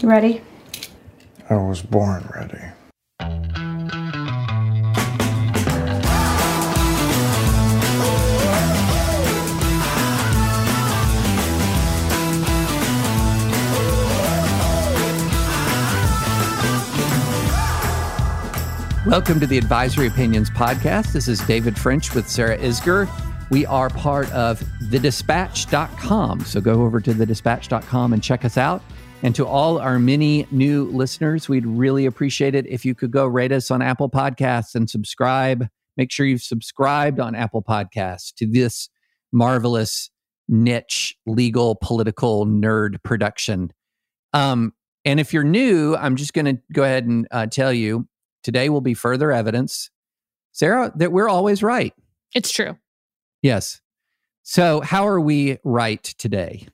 You ready? I was born ready. Welcome to the Advisory Opinions Podcast. This is David French with Sarah Isgur. We are part of thedispatch.com. So go over to thedispatch.com and check us out. And to all our many new listeners, we'd really appreciate it if you could go rate us on Apple Podcasts and subscribe. Make sure you've subscribed on Apple Podcasts to this marvelous niche legal political nerd production. Um, and if you're new, I'm just going to go ahead and uh, tell you today will be further evidence, Sarah, that we're always right. It's true. Yes. So, how are we right today?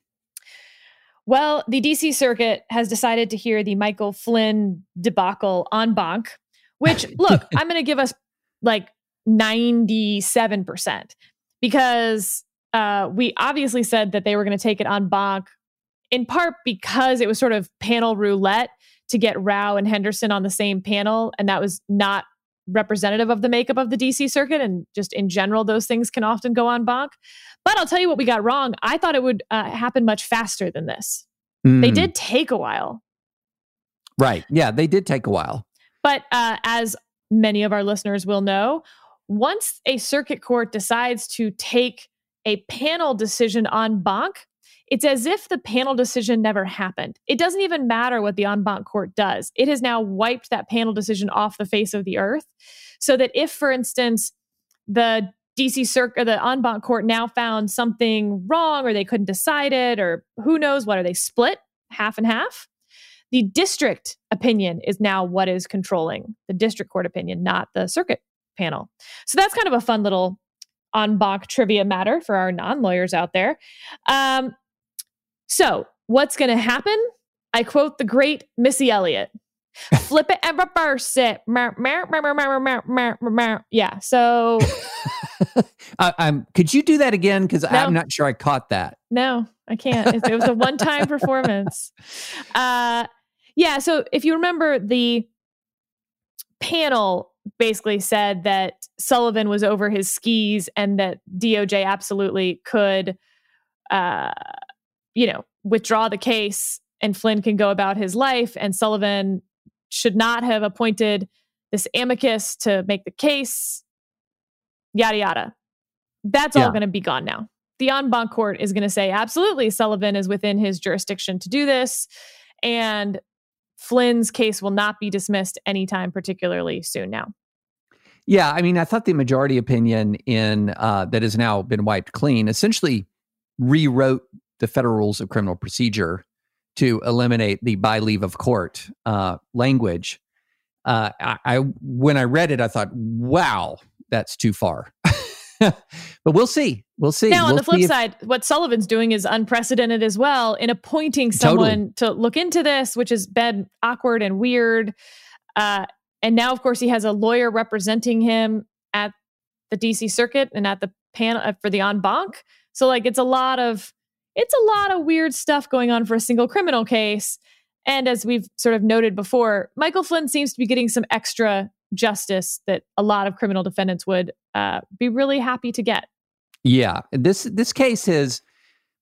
Well, the DC Circuit has decided to hear the Michael Flynn debacle en banc, which, look, I'm going to give us like 97% because uh, we obviously said that they were going to take it en banc in part because it was sort of panel roulette to get Rao and Henderson on the same panel. And that was not representative of the makeup of the DC circuit. And just in general, those things can often go en banc. But I'll tell you what we got wrong. I thought it would uh, happen much faster than this. Mm. They hmm. did take a while. Right. Yeah, they did take a while. But uh, as many of our listeners will know, once a circuit court decides to take a panel decision en banc, it's as if the panel decision never happened. It doesn't even matter what the en banc court does. It has now wiped that panel decision off the face of the earth. So that if, for instance, the DC Circuit, the en banc court now found something wrong or they couldn't decide it or who knows what, are they split half and half? The district opinion is now what is controlling the district court opinion, not the circuit panel. So that's kind of a fun little en banc trivia matter for our non lawyers out there. Um, so, what's going to happen? I quote the great Missy Elliott flip it and reverse it. Yeah. So, uh, um, could you do that again? Because no. I'm not sure I caught that. No, I can't. It, it was a one time performance. Uh, yeah. So, if you remember, the panel basically said that Sullivan was over his skis and that DOJ absolutely could. Uh, you know, withdraw the case and Flynn can go about his life and Sullivan should not have appointed this amicus to make the case, yada, yada. That's yeah. all going to be gone now. The en banc court is going to say, absolutely, Sullivan is within his jurisdiction to do this. And Flynn's case will not be dismissed anytime particularly soon now. Yeah, I mean, I thought the majority opinion in uh, that has now been wiped clean essentially rewrote the federal rules of criminal procedure to eliminate the by leave of court uh, language. Uh, I, I, when I read it, I thought, "Wow, that's too far." but we'll see. We'll see. Now, we'll on the flip if, side, what Sullivan's doing is unprecedented as well in appointing someone totally. to look into this, which has been awkward and weird. Uh, and now, of course, he has a lawyer representing him at the DC Circuit and at the panel uh, for the en banc. So, like, it's a lot of it's a lot of weird stuff going on for a single criminal case. And as we've sort of noted before, Michael Flynn seems to be getting some extra justice that a lot of criminal defendants would uh, be really happy to get. Yeah, this this case has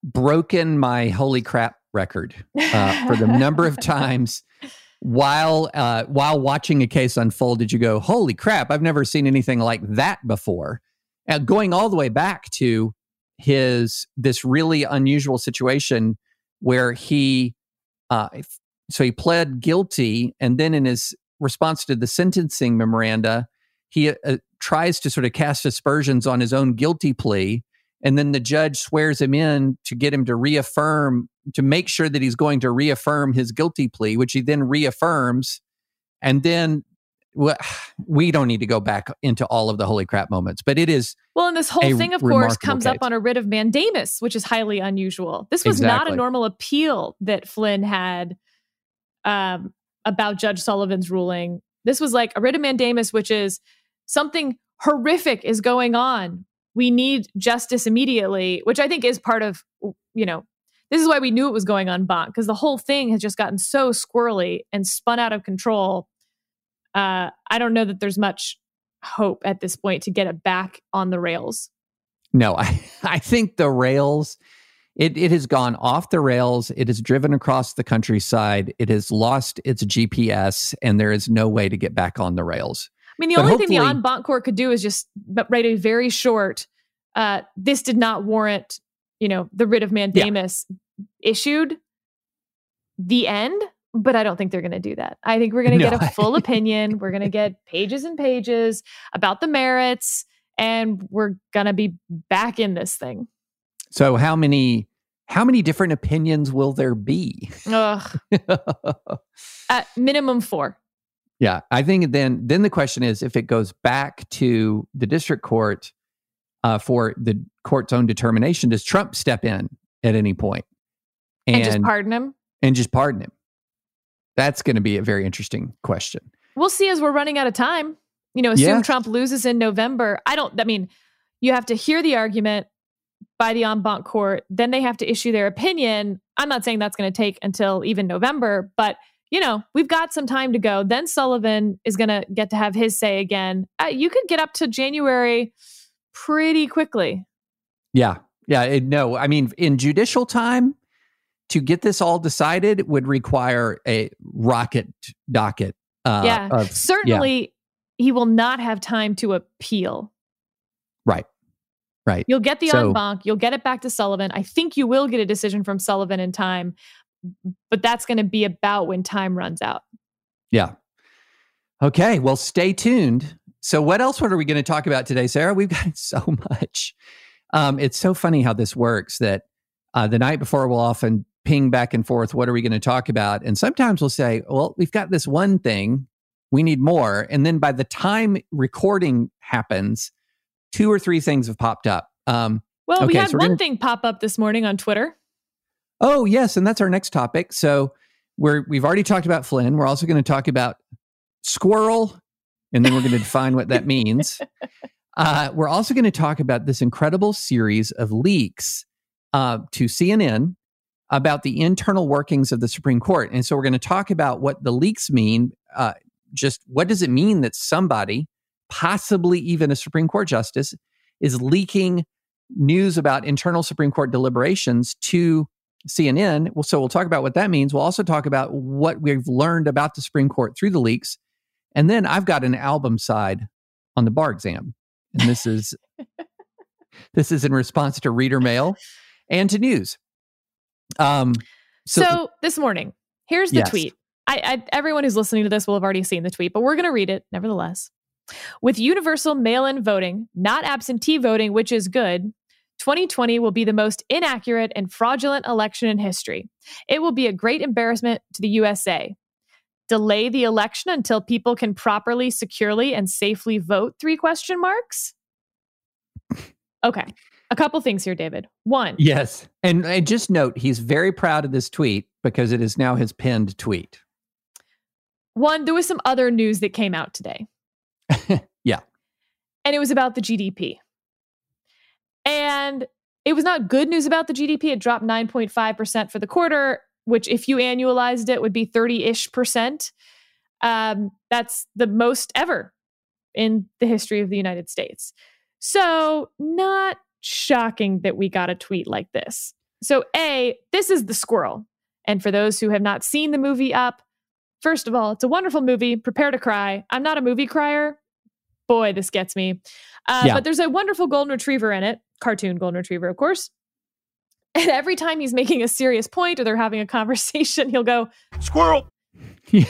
broken my holy crap record uh, for the number of times while uh, while watching a case unfold. Did you go, holy crap? I've never seen anything like that before. Uh, going all the way back to his this really unusual situation where he uh, so he pled guilty and then in his response to the sentencing memoranda he uh, tries to sort of cast aspersions on his own guilty plea and then the judge swears him in to get him to reaffirm to make sure that he's going to reaffirm his guilty plea, which he then reaffirms, and then we don't need to go back into all of the holy crap moments, but it is. Well, and this whole thing, of course, comes case. up on a writ of mandamus, which is highly unusual. This was exactly. not a normal appeal that Flynn had um, about Judge Sullivan's ruling. This was like a writ of mandamus, which is something horrific is going on. We need justice immediately, which I think is part of, you know, this is why we knew it was going en banc because the whole thing has just gotten so squirrely and spun out of control uh, I don't know that there's much hope at this point to get it back on the rails. No, I, I think the rails, it, it has gone off the rails. It has driven across the countryside. It has lost its GPS, and there is no way to get back on the rails. I mean, the but only thing the en banc court could do is just write a very short, uh, this did not warrant, you know, the writ of mandamus yeah. issued. The end but I don't think they're going to do that. I think we're going to no. get a full opinion. We're going to get pages and pages about the merits, and we're going to be back in this thing. So, how many how many different opinions will there be? Ugh. At minimum four. Yeah, I think then then the question is if it goes back to the district court uh, for the court's own determination, does Trump step in at any point and, and just pardon him? And just pardon him. That's going to be a very interesting question. We'll see as we're running out of time. You know, assume yeah. Trump loses in November. I don't, I mean, you have to hear the argument by the en banc court, then they have to issue their opinion. I'm not saying that's going to take until even November, but you know, we've got some time to go. Then Sullivan is going to get to have his say again. Uh, you could get up to January pretty quickly. Yeah. Yeah. It, no, I mean, in judicial time, to get this all decided would require a rocket docket. Uh, yeah, of, certainly yeah. he will not have time to appeal. Right. Right. You'll get the so, en banc. You'll get it back to Sullivan. I think you will get a decision from Sullivan in time, but that's going to be about when time runs out. Yeah. Okay. Well, stay tuned. So, what else are we going to talk about today, Sarah? We've got so much. Um, it's so funny how this works that uh, the night before we'll often ping back and forth what are we going to talk about? And sometimes we'll say well we've got this one thing we need more. And then by the time recording happens two or three things have popped up. Um, well okay, we had so one gonna... thing pop up this morning on twitter. Oh yes and that's our next topic. So we're we've already talked about flynn. We're also going to talk about squirrel and then we're going to define what that means. Uh, we're also going to talk about this incredible series of leaks uh, to cnn about the internal workings of the Supreme Court. And so we're going to talk about what the leaks mean. Uh, just what does it mean that somebody, possibly even a Supreme Court justice, is leaking news about internal Supreme Court deliberations to CNN? Well, so we'll talk about what that means. We'll also talk about what we've learned about the Supreme Court through the leaks. And then I've got an album side on the bar exam. And this is this is in response to reader mail and to news. Um, so, so this morning, here's the yes. tweet. I, I, everyone who's listening to this will have already seen the tweet, but we're going to read it nevertheless. With universal mail in voting, not absentee voting, which is good, 2020 will be the most inaccurate and fraudulent election in history. It will be a great embarrassment to the USA. Delay the election until people can properly, securely, and safely vote? Three question marks. Okay. A couple things here, David. One. Yes. And, and just note, he's very proud of this tweet because it is now his pinned tweet. One, there was some other news that came out today. yeah. And it was about the GDP. And it was not good news about the GDP. It dropped 9.5% for the quarter, which, if you annualized it, would be 30 ish percent. Um, that's the most ever in the history of the United States. So, not shocking that we got a tweet like this. So, A, this is The Squirrel. And for those who have not seen the movie Up, first of all, it's a wonderful movie. Prepare to cry. I'm not a movie crier. Boy, this gets me. Uh, yeah. But there's a wonderful golden retriever in it, cartoon golden retriever, of course. And every time he's making a serious point or they're having a conversation, he'll go, Squirrel.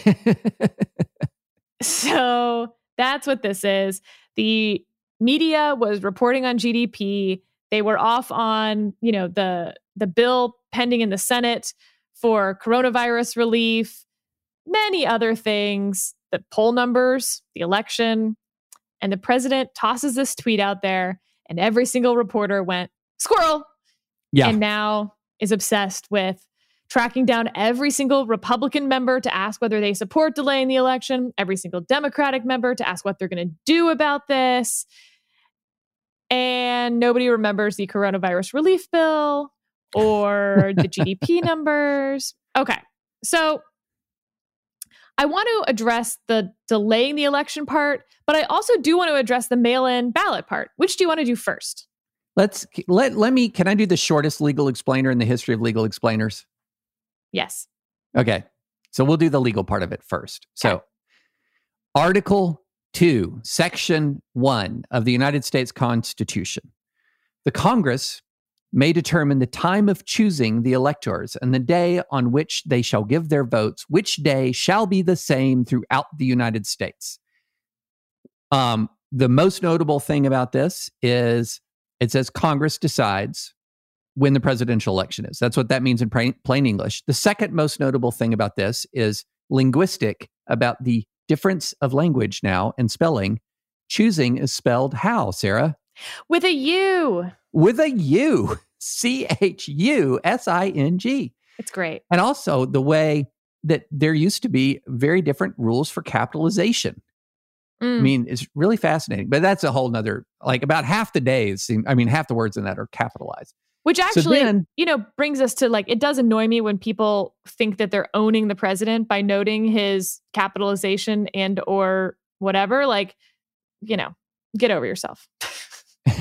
so that's what this is. The media was reporting on GDP. They were off on, you know, the the bill pending in the Senate for coronavirus relief, many other things, the poll numbers, the election. And the president tosses this tweet out there, and every single reporter went, squirrel. Yeah. And now is obsessed with tracking down every single Republican member to ask whether they support delaying the election, every single Democratic member to ask what they're going to do about this. And nobody remembers the coronavirus relief bill or the GDP numbers. Okay. So I want to address the delaying the election part, but I also do want to address the mail in ballot part. Which do you want to do first? Let's let let me can I do the shortest legal explainer in the history of legal explainers? Yes. Okay. So we'll do the legal part of it first. So Okay. Article 2, Section 1 of the United States Constitution. The Congress may determine the time of choosing the electors and the day on which they shall give their votes, which day shall be the same throughout the United States. Um, the most notable thing about this is it says Congress decides when the presidential election is. That's what that means in plain, English. The second most notable thing about this is linguistic about the difference of language now and spelling. Choosing is spelled how, Sarah? With a U. With a U, C H U S I N G. It's great. And also the way that there used to be very different rules for capitalization. I Mm. mean, it's really fascinating, but that's a whole nother, like about half the days seem, I mean, half the words in that are capitalized. Which actually, then- you know, brings us to like, it does annoy me when people think that they're owning the president by noting his capitalization and or whatever. Like, you know, get over yourself.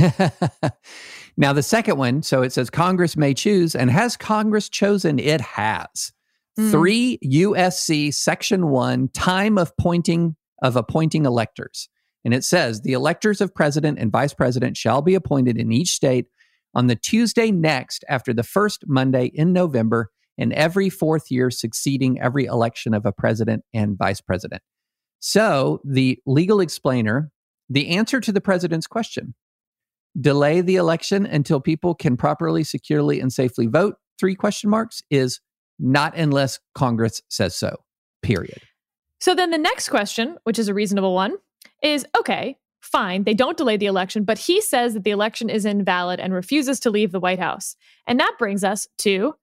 now, the second one, so it says Congress may choose, and has Congress chosen? It has. Mm. 3 USC Section 1, time of appointing of appointing electors. And it says the electors of president and vice president shall be appointed in each state on the Tuesday next after the first Monday in November and every fourth year succeeding every election of a president and vice president. So, the legal explainer, the answer to the president's question delay the election until people can properly, securely, and safely vote? Three question marks is not unless Congress says so. Period. So then the next question, which is a reasonable one, is okay, fine, they don't delay the election, but he says that the election is invalid and refuses to leave the White House. And that brings us to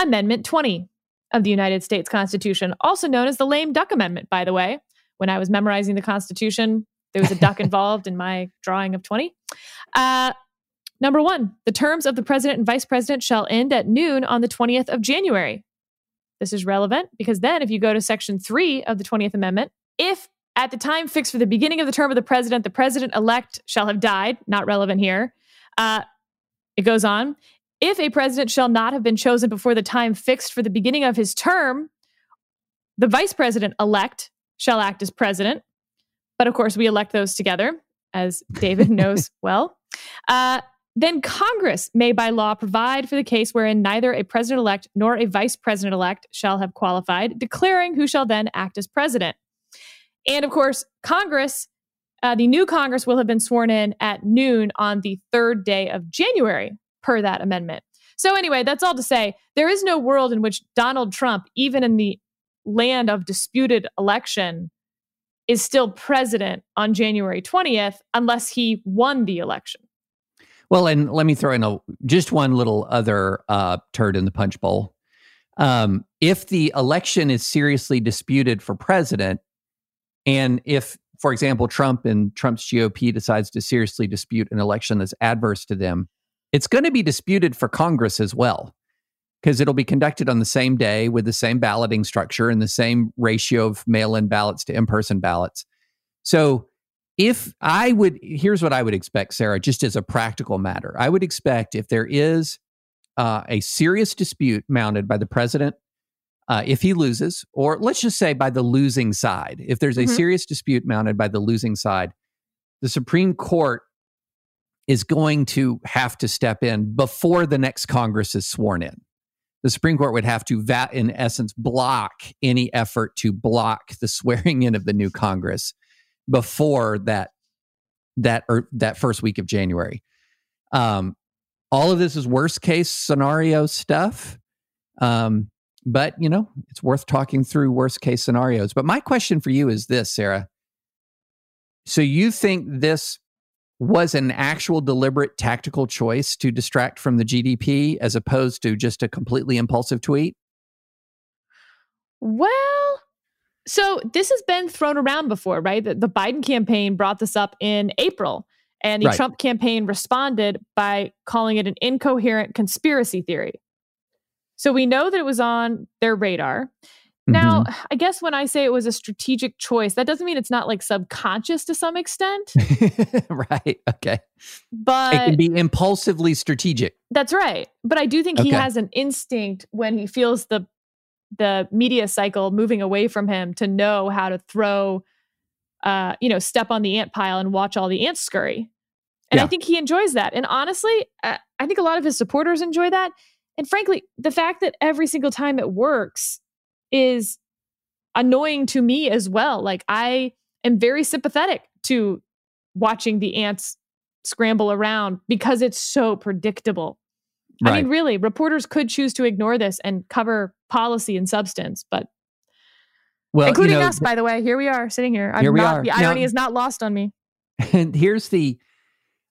Amendment 20 of the United States Constitution, also known as the Lame Duck Amendment, by the way. When I was memorizing the Constitution, there was a duck involved in my drawing of 20. Uh, number one, the terms of the president and vice president shall end at noon on the 20th of January. This is relevant because then, if you go to Section 3 of the 20th Amendment, if at the time fixed for the beginning of the term of the president, the president elect shall have died, not relevant here. Uh, it goes on. If a president shall not have been chosen before the time fixed for the beginning of his term, the vice president elect shall act as president. But of course, we elect those together, as David knows well. Uh, then Congress may by law provide for the case wherein neither a president elect nor a vice president elect shall have qualified, declaring who shall then act as president. And of course, Congress, uh, the new Congress will have been sworn in at noon on the third day of January, per that amendment. So, anyway, that's all to say there is no world in which Donald Trump, even in the land of disputed election, is still president on January 20th unless he won the election. Well, and let me throw in a just one little other uh, turd in the punch bowl. Um, if the election is seriously disputed for president, and if, for example, Trump and Trump's GOP decides to seriously dispute an election that's adverse to them, it's going to be disputed for Congress as well, because it'll be conducted on the same day with the same balloting structure and the same ratio of mail in ballots to in person ballots. So, if I would, here's what I would expect, Sarah, just as a practical matter. I would expect if there is uh, a serious dispute mounted by the president, uh, if he loses, or let's just say by the losing side, if there's a Mhm. serious dispute mounted by the losing side, the Supreme Court is going to have to step in before the next Congress is sworn in. The Supreme Court would have to, va- in essence, block any effort to block the swearing in of the new Congress before that that or that first week of January. Um, all of this is worst case scenario stuff. Um, but you know, it's worth talking through worst case scenarios. But my question for you is this, Sarah. So you think this was an actual deliberate tactical choice to distract from the GDP as opposed to just a completely impulsive tweet? Well, so this has been thrown around before, right? The, the Biden campaign brought this up in April, and the Right. Trump campaign responded by calling it an incoherent conspiracy theory. So we know that it was on their radar. Now, Mm-hmm. I guess when I say it was a strategic choice, that doesn't mean it's not like subconscious to some extent, right. Okay. But it can be impulsively strategic. That's right. But I do think he has an instinct when he feels the the media cycle moving away from him to know how to throw uh, you know, step on the ant pile and watch all the ants scurry. And I think he enjoys that. And honestly, uh, I think a lot of his supporters enjoy that. And frankly, the fact that every single time it works is annoying to me as well. Like I am very sympathetic to watching the ants scramble around because it's so predictable. I mean, really, reporters could choose to ignore this and cover policy and substance, but well, including you know, us, by the way, here we are sitting here. I'm Here we not, are. The Now- irony is not lost on me. and here's the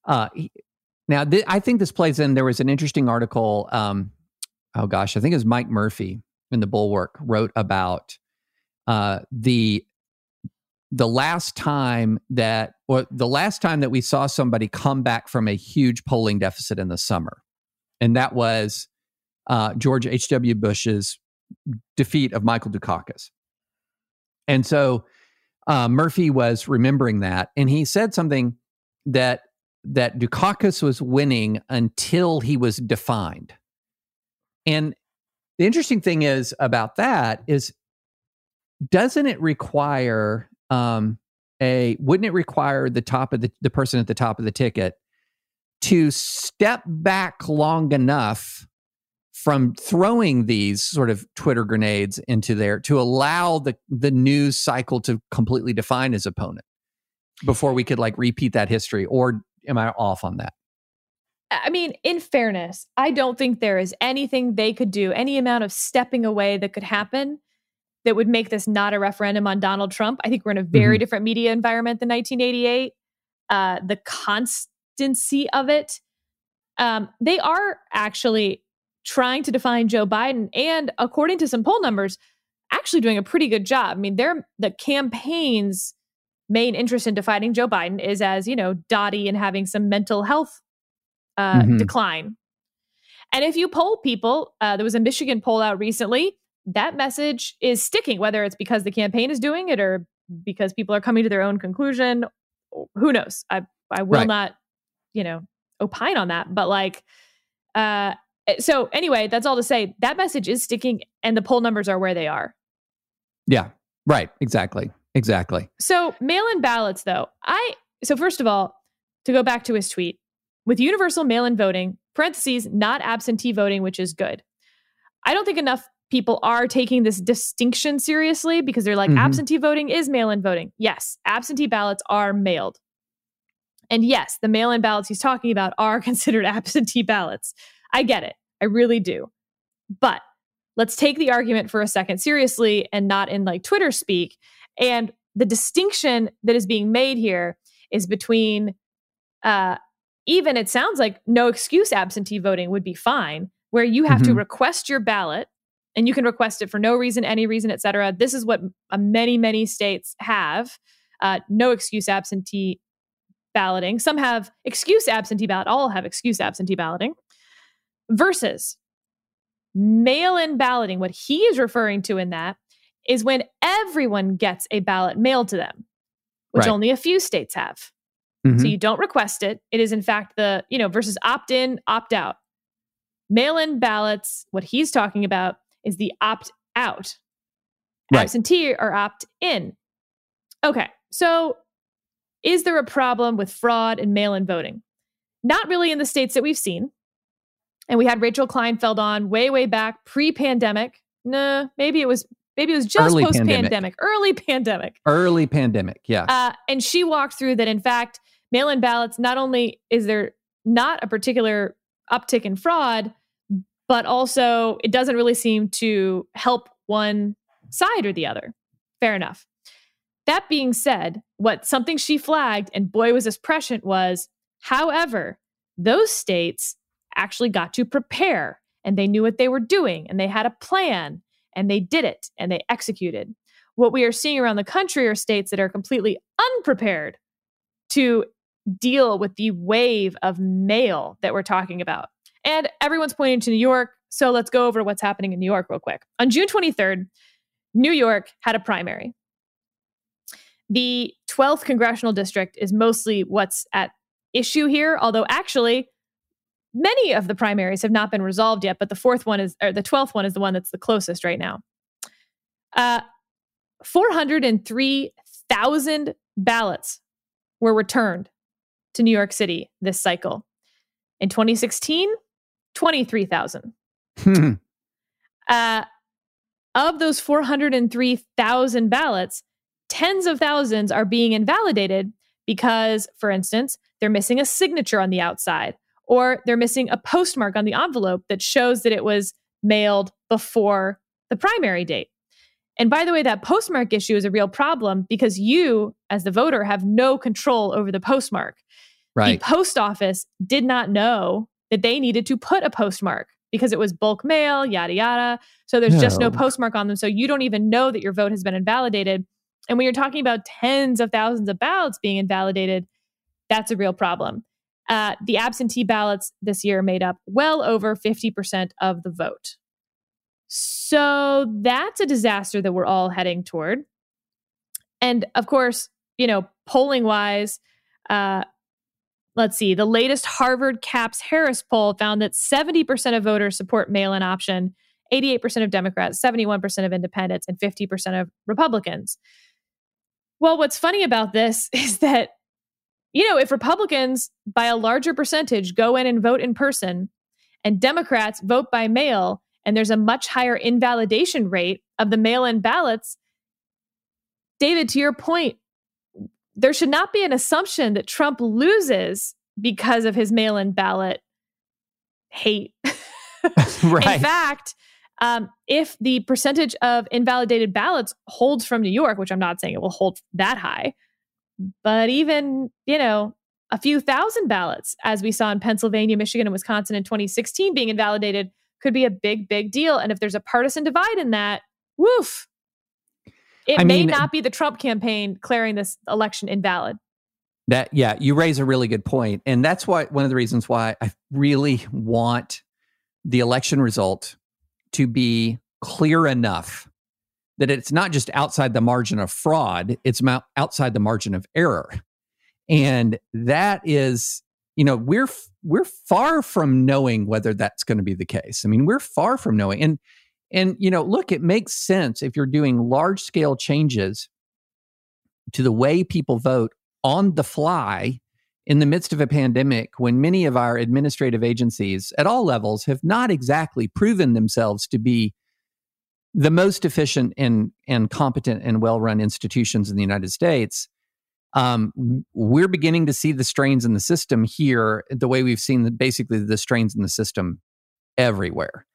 uh now th- i think this plays in there was an interesting article um oh gosh i think it was mike murphy in the bulwark wrote about uh the the last time that or the last time that we saw somebody come back from a huge polling deficit in the summer and that was uh george h.w bush's defeat of michael dukakis and so uh, Murphy was remembering that, and he said something that that Dukakis was winning until he was defined. And the interesting thing is about that is, doesn't it require um, a? Wouldn't it require the top of the the person at the top of the ticket to step back long enough from throwing these sort of Twitter grenades into there to allow the the news cycle to completely define his opponent before we could like repeat that history or am I off on that? I mean, in fairness, I don't think there is anything they could do, any amount of stepping away that could happen that would make this not a referendum on Donald Trump. I think we're in a very Mhm. different media environment than 1988. Uh, the constancy of it. Um, they are actually trying to define Joe Biden, and according to some poll numbers, actually doing a pretty good job. I mean, they're the campaign's main interest in defining Joe Biden is as you know dotty and having some mental health uh, Mhm. decline. And if you poll people, uh, there was a Michigan poll out recently. That message is sticking, whether it's because the campaign is doing it or because people are coming to their own conclusion. Who knows? I I will Right. not, you know, opine on that. But like, uh, so anyway, that's all to say that message is sticking, and the poll numbers are where they are. Yeah. Right. Exactly. Exactly. So mail-in ballots, though, I so first of all, to go back to his tweet with universal mail-in voting parentheses not absentee voting, which is good. I don't think enough people are taking this distinction seriously because they're like Mhm. absentee voting is mail-in voting. Yes, absentee ballots are mailed. And yes, the mail in ballots he's talking about are considered absentee ballots. I get it. I really do. But let's take the argument for a second seriously and not in like Twitter speak. And the distinction that is being made here is between uh, even it sounds like no excuse absentee voting would be fine, where you have to Mhm. request your ballot and you can request it for no reason, any reason, et cetera. This is what uh, many, many states have. Uh, no excuse absentee balloting. Some have excuse absentee ballot. All have excuse absentee balloting. Versus mail in balloting. What he is referring to in that is when everyone gets a ballot mailed to them, which Right. only a few states have. Mhm. So you don't request it. It is in fact the, you know, versus opt in, opt out. Mail in ballots, what he's talking about is the opt out. Right. Absentee or opt in. Okay. So is there a problem with fraud and mail in voting? Not really in the states that we've seen. And we had Rachel Kleinfeld on way, way back pre pandemic. Nah, maybe it was maybe it was just post pandemic. pandemic, early pandemic. Early pandemic. Yeah. Uh, and she walked through that, in fact, mail in ballots, not only is there not a particular uptick in fraud, but also it doesn't really seem to help one side or the other. Fair enough. That being said, what something she flagged, and boy, was this prescient, was however, those states actually got to prepare and they knew what they were doing and they had a plan and they did it and they executed. What we are seeing around the country are states that are completely unprepared to deal with the wave of mail that we're talking about. And everyone's pointing to New York. So let's go over what's happening in New York real quick. On June 23rd, New York had a primary. The 12th congressional district is mostly what's at issue here, although actually many of the primaries have not been resolved yet, but the fourth one is, or the 12th one is the one that's the closest right now. Uh, 403,000 ballots were returned to New York City this cycle. In 2016, 23,000. Hmm. uh, of those 403,000 ballots, tens of thousands are being invalidated because, for instance, they're missing a signature on the outside or they're missing a postmark on the envelope that shows that it was mailed before the primary date. And by the way, that postmark issue is a real problem because you, as the voter, have no control over the postmark. Right. The post office did not know that they needed to put a postmark because it was bulk mail, yada, yada. So there's no. just no postmark on them. So you don't even know that your vote has been invalidated. And when you're talking about tens of thousands of ballots being invalidated, that's a real problem. Uh, the absentee ballots this year made up well over 50% of the vote. So that's a disaster that we're all heading toward. And of course, you know, polling wise, uh, let's see, the latest Harvard CAPS Harris poll found that 70% of voters support mail in option, 88% of Democrats, 71% of independents, and 50% of Republicans. Well, what's funny about this is that, you know, if Republicans by a larger percentage go in and vote in person and Democrats vote by mail, and there's a much higher invalidation rate of the mail in ballots, David, to your point, there should not be an assumption that Trump loses because of his mail in ballot hate. right. In fact, um, if the percentage of invalidated ballots holds from New York, which I'm not saying it will hold that high, but even, you know, a few thousand ballots, as we saw in Pennsylvania, Michigan, and Wisconsin in 2016 being invalidated, could be a big, big deal. And if there's a partisan divide in that, woof. It I may mean, not be the Trump campaign declaring this election invalid. That yeah, you raise a really good point, and that's why one of the reasons why I really want the election result to be clear enough that it's not just outside the margin of fraud, it's outside the margin of error. And that is, you know, we're we're far from knowing whether that's going to be the case. I mean, we're far from knowing. And and you know, look, it makes sense if you're doing large scale changes to the way people vote on the fly in the midst of a pandemic when many of our administrative agencies at all levels have not exactly proven themselves to be the most efficient and, and competent and well run institutions in the United States. Um, we're beginning to see the strains in the system here the way we've seen the, basically the strains in the system everywhere.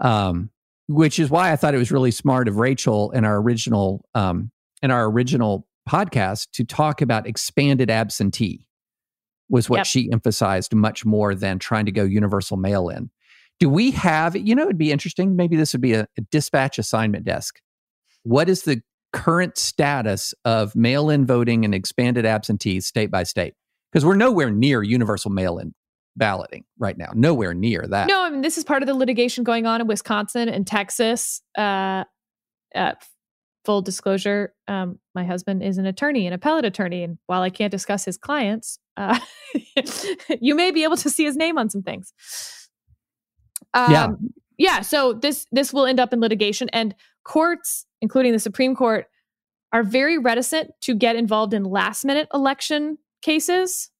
Um, which is why I thought it was really smart of Rachel in our original um, in our original podcast to talk about expanded absentee was what yep. she emphasized much more than trying to go universal mail in. Do we have, you know, it'd be interesting. Maybe this would be a, a dispatch assignment desk. What is the current status of mail in voting and expanded absentee state by state? Because we're nowhere near universal mail in balloting right now, nowhere near that. No, I mean, this is part of the litigation going on in Wisconsin and Texas. Uh, uh, full disclosure, um, my husband is an attorney, an appellate attorney, and while I can't discuss his clients, uh, you may be able to see his name on some things. Um, yeah, yeah. So this this will end up in litigation, and courts, including the Supreme Court, are very reticent to get involved in last minute election cases.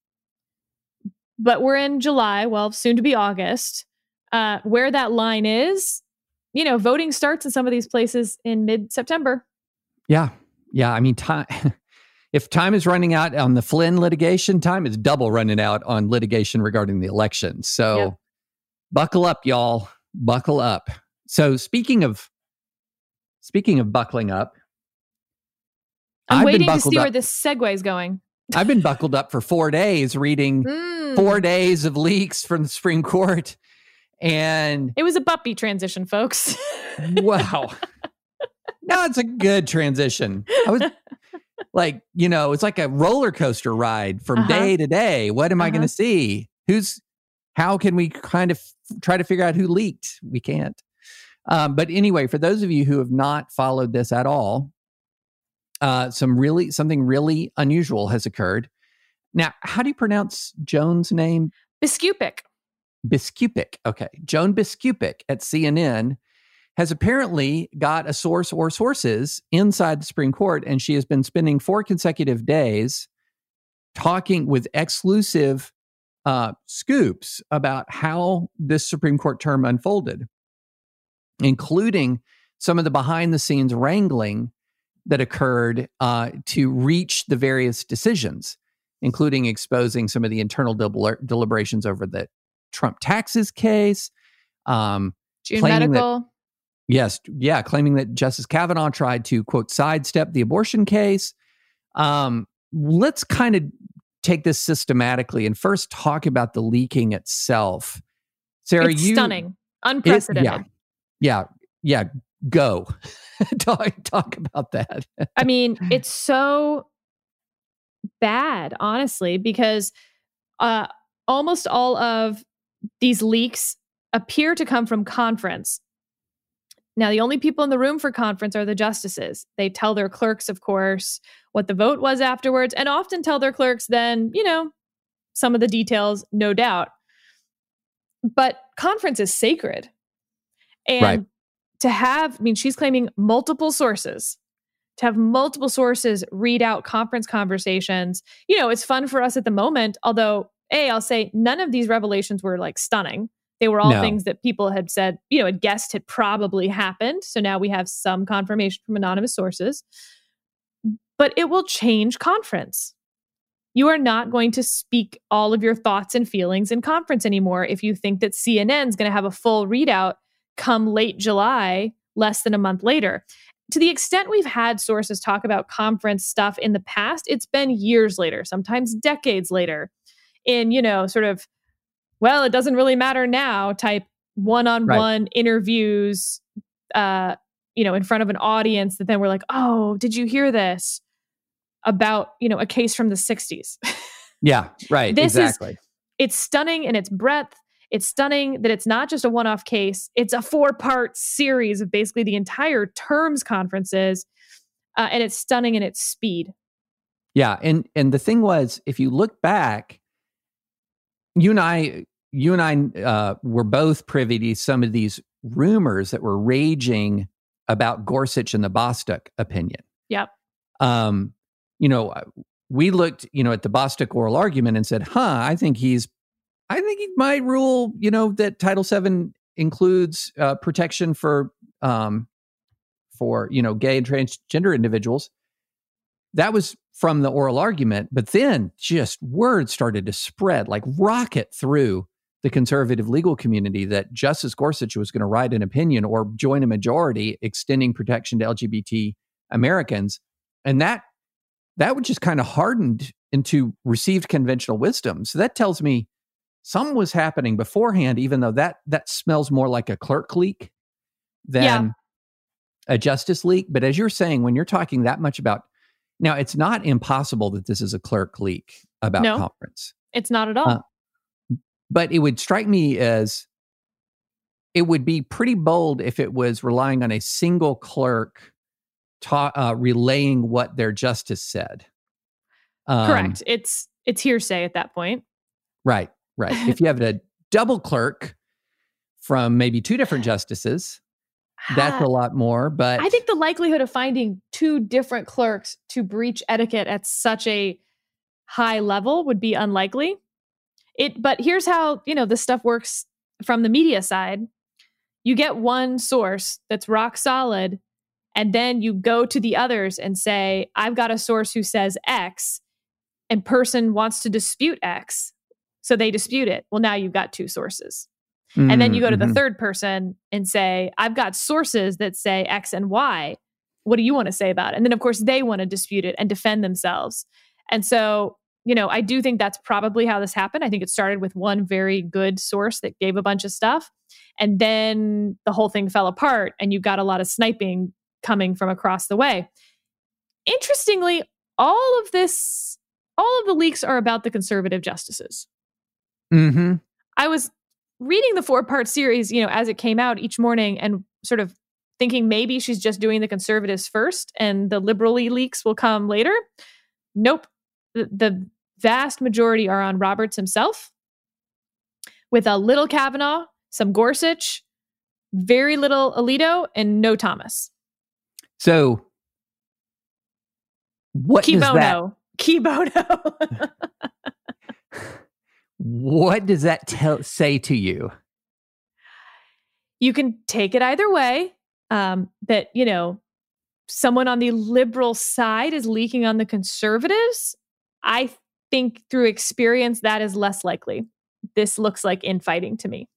But we're in July, well, soon to be August. Uh, where that line is, you know, voting starts in some of these places in mid September. Yeah. Yeah. I mean, time. if time is running out on the Flynn litigation, time is double running out on litigation regarding the election. So. Buckle up, y'all. buckle up. So speaking of speaking of buckling up, I'm I've been waiting to see up. where this segue is going. I've been buckled up for four days reading Mm. four days of leaks from the Supreme Court. And It was a bumpy transition, folks. wow. no, it's a good transition. I was like, you know, it's like a roller coaster ride from Uh-huh. day to day. What am I going Uh-huh. to see? Who's, how can we kind of f- try to figure out who leaked? We can't. Um, but anyway, for those of you who have not followed this at all, uh, some really, something really unusual has occurred. Now, how do you pronounce Joan's name? Biskupic. Biskupic. Okay. Joan Biskupic at CNN has apparently got a source or sources inside the Supreme Court, and she has been spending four consecutive days talking with exclusive uh, scoops about how this Supreme Court term unfolded, including some of the behind the scenes wrangling that occurred uh, to reach the various decisions, including exposing some of the internal delir- deliberations over the Trump taxes case. Um, June Claiming that- Medical. Yes, yeah, claiming that Justice Kavanaugh tried to quote sidestep the abortion case. Um, let's kind of take this systematically and first talk about the leaking itself. Sarah, it's you stunning. it- Unprecedented. yeah, yeah, yeah. Go talk talk about that. I mean, it's so bad, honestly, because uh, almost all of these leaks appear to come from conference. Now, the only people in the room for conference are the justices. They tell their clerks, of course, what the vote was afterwards, and often tell their clerks then, you know, some of the details, no doubt. But conference is sacred. And Right. to have, I mean, she's claiming multiple sources to have multiple sources read out conference conversations. You know, it's fun for us at the moment, although, A, I'll say none of these revelations were like stunning. They were all No. things that people had said, you know, had guessed had probably happened. So now we have some confirmation from anonymous sources. But it will change conference. You are not going to speak all of your thoughts and feelings in conference anymore if you think that CNN is going to have a full readout come late July, less than a month later to the extent we've had sources talk about conference stuff in the past, it's been years later, sometimes decades later, in, you know, sort of, well, it doesn't really matter now type one on one interviews, uh, you know, in front of an audience that then we're like, oh, did you hear this about, you know, a case from the 60s? Yeah, right. This is- exactly. it's stunning in its breadth. It's stunning that it's not just a one off case, it's a four part series of basically the entire terms conferences. Uh, and it's stunning in its speed. Yeah, and and the thing was, if you look back, you and I, you and I uh, were both privy to some of these rumors that were raging about Gorsuch and the Bostock opinion. Yep. Um, you know, uh, we looked, you know, at the Bostock oral argument and said, "Huh, I think he's, I think he might rule, you know, that Title VII includes uh, protection for, um, for you know, gay and transgender individuals." that was from the oral argument, but then just words started to spread like rocket through the conservative legal community that Justice Gorsuch was going to write an opinion or join a majority extending protection to LGBT Americans. And that that would just kind of hardened into received conventional wisdom. So that tells me something was happening beforehand, even though that that smells more like a clerk leak than Yeah. a justice leak. But as you're saying, when you're talking that much about now, it's not impossible that this is a clerk leak about No. conference, It's not at all. Uh, but it would strike me as it would be pretty bold if it was relying on a single clerk ta- uh, relaying what their justice said. Um, Correct. It's it's hearsay at that point. Right, right. if you have a double clerk from maybe two different justices, that's a lot more. But I think the likelihood of finding two different clerks to breach etiquette at such a high level would be unlikely. It but here's how, you know, this stuff works from the media side. You get one source that's rock solid and then you go to the others and say, I've got a source who says X and person wants to dispute X. So they dispute it. Well, now you've got two sources. And then you go to the Mhm. third person and say, I've got sources that say X and Y. What do you want to say about it? And then, of course, they want to dispute it and defend themselves. And so, you know, I do think that's probably how this happened. I think it started with one very good source that gave a bunch of stuff. And then the whole thing fell apart, and you got a lot of sniping coming from across the way. Interestingly, all of this, all of the leaks are about the conservative justices. Mm-hmm. I was reading the four part series, you know, as it came out each morning and sort of thinking maybe she's just doing the conservatives first and the liberally leaks will come later. Nope. The, the vast majority are on Roberts himself with a little Kavanaugh, some Gorsuch, very little Alito, and no Thomas. So, what does that Cui bono. Kibono. what does that tell say to you? you can take it either way. Um, that you know, someone on the liberal side is leaking on the conservatives. I think through experience that is less likely. This looks like infighting to me.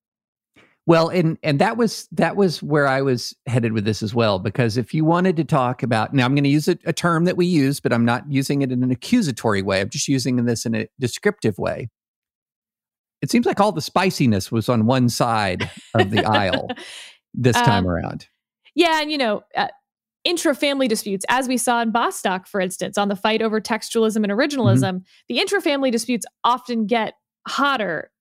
Well, and and that was that was where I was headed with this as well. Because if you wanted to talk about now, I'm going to use a, a term that we use, but I'm not using it in an accusatory way. I'm just using this in a descriptive way. It seems like all the spiciness was on one side of the aisle this time Um, around. Yeah, and you know, uh, intra-family disputes, as we saw in Bostock, for instance, on the fight over textualism and originalism, the intra-family disputes often get hotter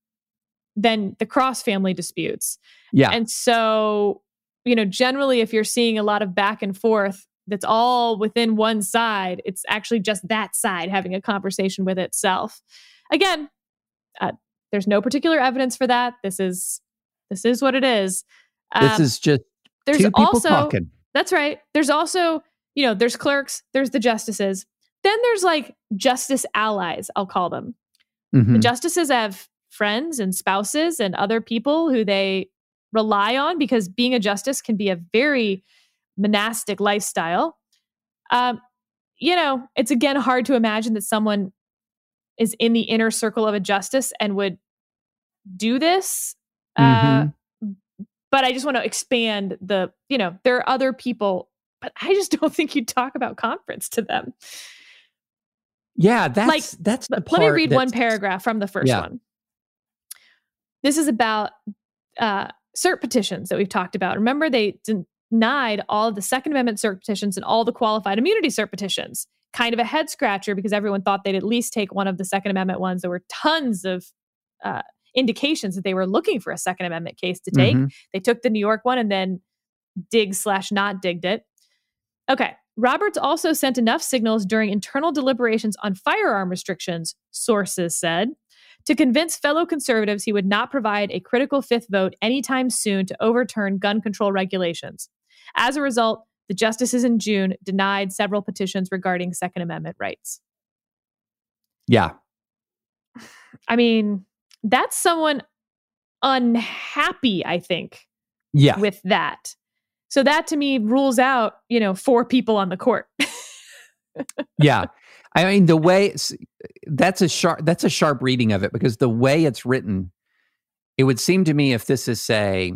than the cross-family disputes. Yeah, And so, you know, generally, if you're seeing a lot of back and forth that's all within one side, it's actually just that side having a conversation with itself. Again, uh, there's no particular evidence for that. This is this is what it is. this Um, is just there's two people also talking. That's right. There's also you know there's clerks, there's the justices, then there's like justice allies. I'll call them. The Mhm. justices have friends and spouses and other people who they rely on because being a justice can be a very monastic lifestyle. Um, you know, it's again hard to imagine that someone is in the inner circle of a justice and would do this. Uh, but I just want to expand the, you know, there are other people, but I just don't think you talk about conference to them. Yeah, that's like, that's the point. Let me read one paragraph from the first Yeah. one. This is about uh, cert petitions that we've talked about. Remember, they denied all of the Second Amendment cert petitions and all the qualified immunity cert petitions. Kind of a head scratcher because everyone thought they'd at least take one of the Second Amendment ones. There were tons of uh, indications that they were looking for a Second Amendment case to take. Mhm. They took the New York one and then dig slash not digged it. Okay. Roberts also sent enough signals during internal deliberations on firearm restrictions, sources said, to convince fellow conservatives he would not provide a critical fifth vote anytime soon to overturn gun control regulations. As a result, the justices in June denied several petitions regarding Second Amendment rights. Yeah, I mean, that's someone unhappy, I think, yeah, with that. So that to me rules out, you know, four people on the court. yeah. I mean, the way it's- that's a sharp that's a sharp reading of it because the way it's written, it would seem to me if this is say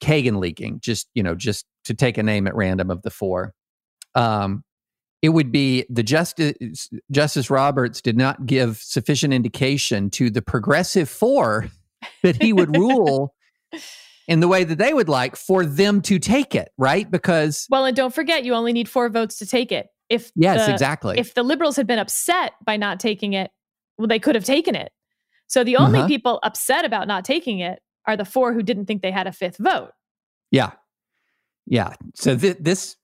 Kagan leaking, just you know, just to take a name at random of the four, um, it would be the justice Justice Roberts did not give sufficient indication to the progressive four that he would rule in the way that they would like for them to take it, right? Because well, and don't forget, you only need four votes to take it. If yes, the, exactly. if the liberals had been upset by not taking it, well, they could have taken it. So the only Uh-huh. people upset about not taking it are the four who didn't think they had a fifth vote. Yeah. Yeah. So th- this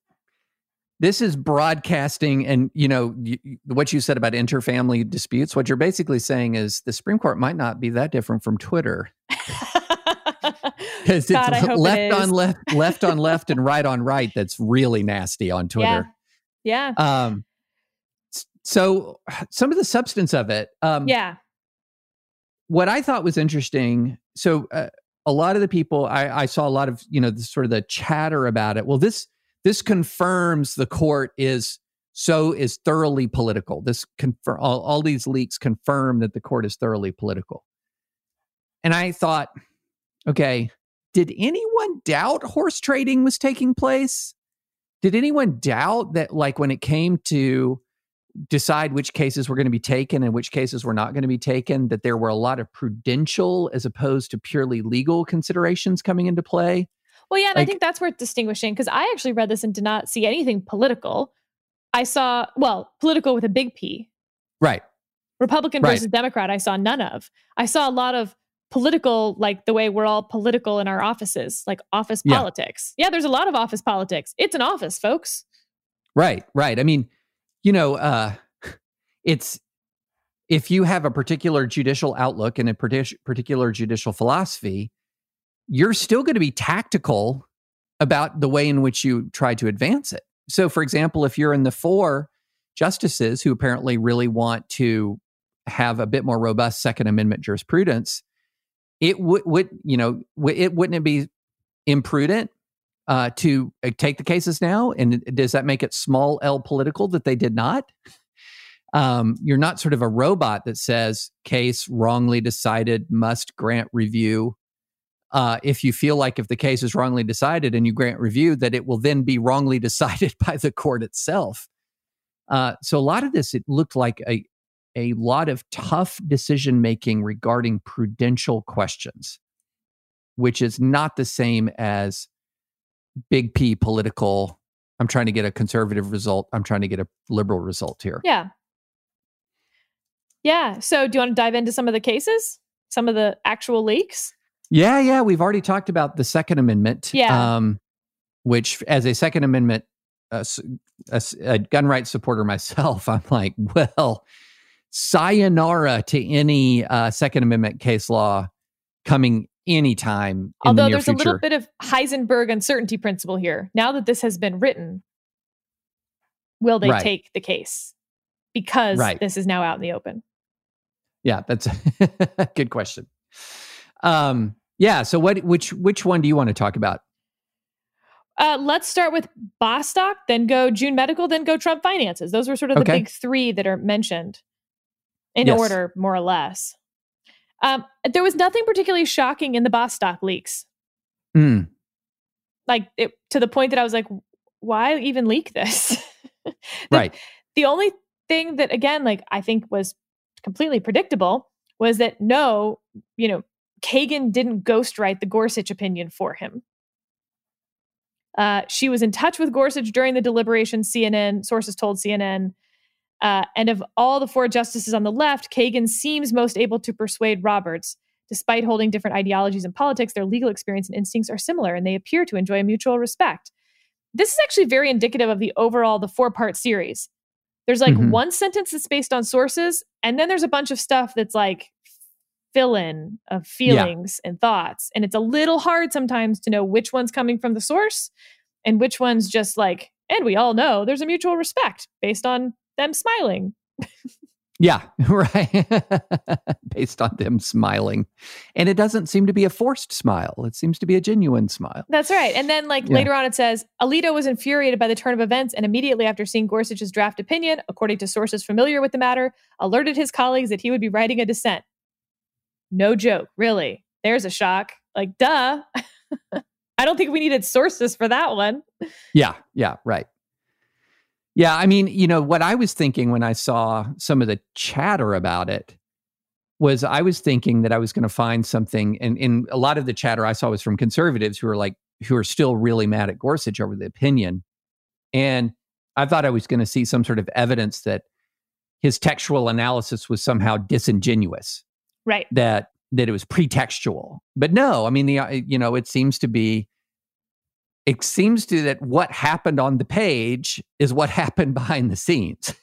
this is broadcasting and you know y- y- what you said about interfamily disputes what you're basically saying is the Supreme Court might not be that different from Twitter I it's it left on left left on left and right on right that's really nasty on Twitter. Yeah. Um so some of the substance of it um Yeah. what I thought was interesting, so uh, a lot of the people I, I saw a lot of you know the, sort of the chatter about it. Well, this this confirms the court is so is thoroughly political. This confirm all, all these leaks confirm that the court is thoroughly political. And I thought, okay, did anyone doubt horse trading was taking place? Did anyone doubt that, like, when it came to decide which cases were going to be taken and which cases were not going to be taken, that there were a lot of prudential as opposed to purely legal considerations coming into play? Well, yeah, and like, I think that's worth distinguishing because I actually read this and did not see anything political. I saw, well, political with a big P. Right. Republican right. versus Democrat, I saw none of. I saw a lot of political, like the way we're all political in our offices, like office yeah. politics. Yeah, there's a lot of office politics. It's an office, folks. Right, right. I mean, you know, uh, it's if you have a particular judicial outlook and a particular judicial philosophy, you're still going to be tactical about the way in which you try to advance it. So, for example, if you're in the four justices who apparently really want to have a bit more robust Second Amendment jurisprudence, it would, would you know, it wouldn't it be imprudent uh, to uh, take the cases now? And does that make it small L political that they did not? Um, you're not sort of a robot that says case wrongly decided must grant review. Uh, if you feel like if the case is wrongly decided and you grant review, that it will then be wrongly decided by the court itself. Uh, so a lot of this, it looked like a a lot of tough decision making regarding prudential questions, which is not the same as big P political. I'm trying to get a conservative result. I'm trying to get a liberal result here. Yeah. Yeah. So, do you want to dive into some of the cases, some of the actual leaks? Yeah. Yeah. We've already talked about the Second Amendment. Yeah. Um, which, as a Second Amendment, uh, a, a gun rights supporter myself, I'm like, well, sayonara to any uh, Second Amendment case law coming anytime. Although the there's future. a little bit of Heisenberg uncertainty principle here. Now that this has been written, will they right. take the case? Because right. this is now out in the open. Yeah, that's a good question. Um, yeah. So, what? Which which one do you want to talk about? Uh, let's start with Bostock, then go June Medical, then go Trump Finances. Those were sort of the okay. big three that are mentioned in yes. order, more or less. Um, there was nothing particularly shocking in the Bostock leaks. Mm. Like it, to the point that I was like, why even leak this? the, right. The only thing that, again, like I think was completely predictable was that no, you know, Kagan didn't ghostwrite the Gorsuch opinion for him. Uh, she was in touch with Gorsuch during the deliberation, CNN, sources told CNN. Uh, and of all the four justices on the left, Kagan seems most able to persuade Roberts. Despite holding different ideologies and politics, their legal experience and instincts are similar, and they appear to enjoy a mutual respect. This is actually very indicative of the overall, the four part series. There's like mm-hmm. one sentence that's based on sources, and then there's a bunch of stuff that's like fill in of feelings yeah. and thoughts. And it's a little hard sometimes to know which one's coming from the source and which one's just like, and we all know there's a mutual respect based on them smiling. yeah, right. Based on them smiling. And it doesn't seem to be a forced smile. It seems to be a genuine smile. That's right. And then, like, yeah. later on, it says Alito was infuriated by the turn of events and immediately after seeing Gorsuch's draft opinion, according to sources familiar with the matter, alerted his colleagues that he would be writing a dissent. No joke, really. There's a shock. Like, duh. I don't think we needed sources for that one. Yeah, yeah, right. Yeah, I mean, you know, what I was thinking when I saw some of the chatter about it was I was thinking that I was going to find something, and in a lot of the chatter I saw was from conservatives who are like, who are still really mad at Gorsuch over the opinion. And I thought I was going to see some sort of evidence that his textual analysis was somehow disingenuous. Right. That that it was pretextual. But no, I mean the uh, you know, it seems to be it seems to that what happened on the page is what happened behind the scenes.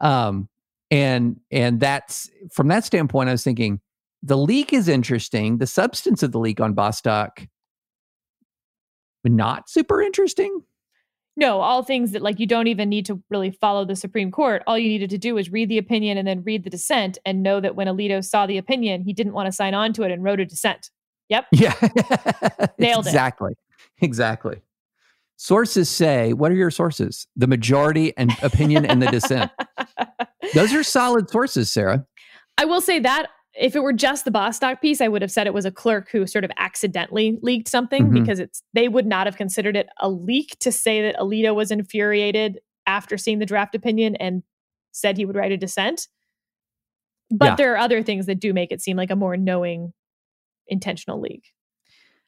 um, and and that's from that standpoint, I was thinking the leak is interesting. The substance of the leak on Bostock, not super interesting. No, all things that like you don't even need to really follow the Supreme Court. All you needed to do was read the opinion and then read the dissent and know that when Alito saw the opinion, he didn't want to sign on to it and wrote a dissent. Yep. Yeah. Nailed exactly. it. Exactly. Exactly. Sources say, what are your sources? The majority and opinion and the dissent. Those are solid sources, Sarah. I will say that if it were just the Bostock piece, I would have said it was a clerk who sort of accidentally leaked something Mhm. because it's they would not have considered it a leak to say that Alito was infuriated after seeing the draft opinion and said he would write a dissent. But Yeah. there are other things that do make it seem like a more knowing, intentional leak.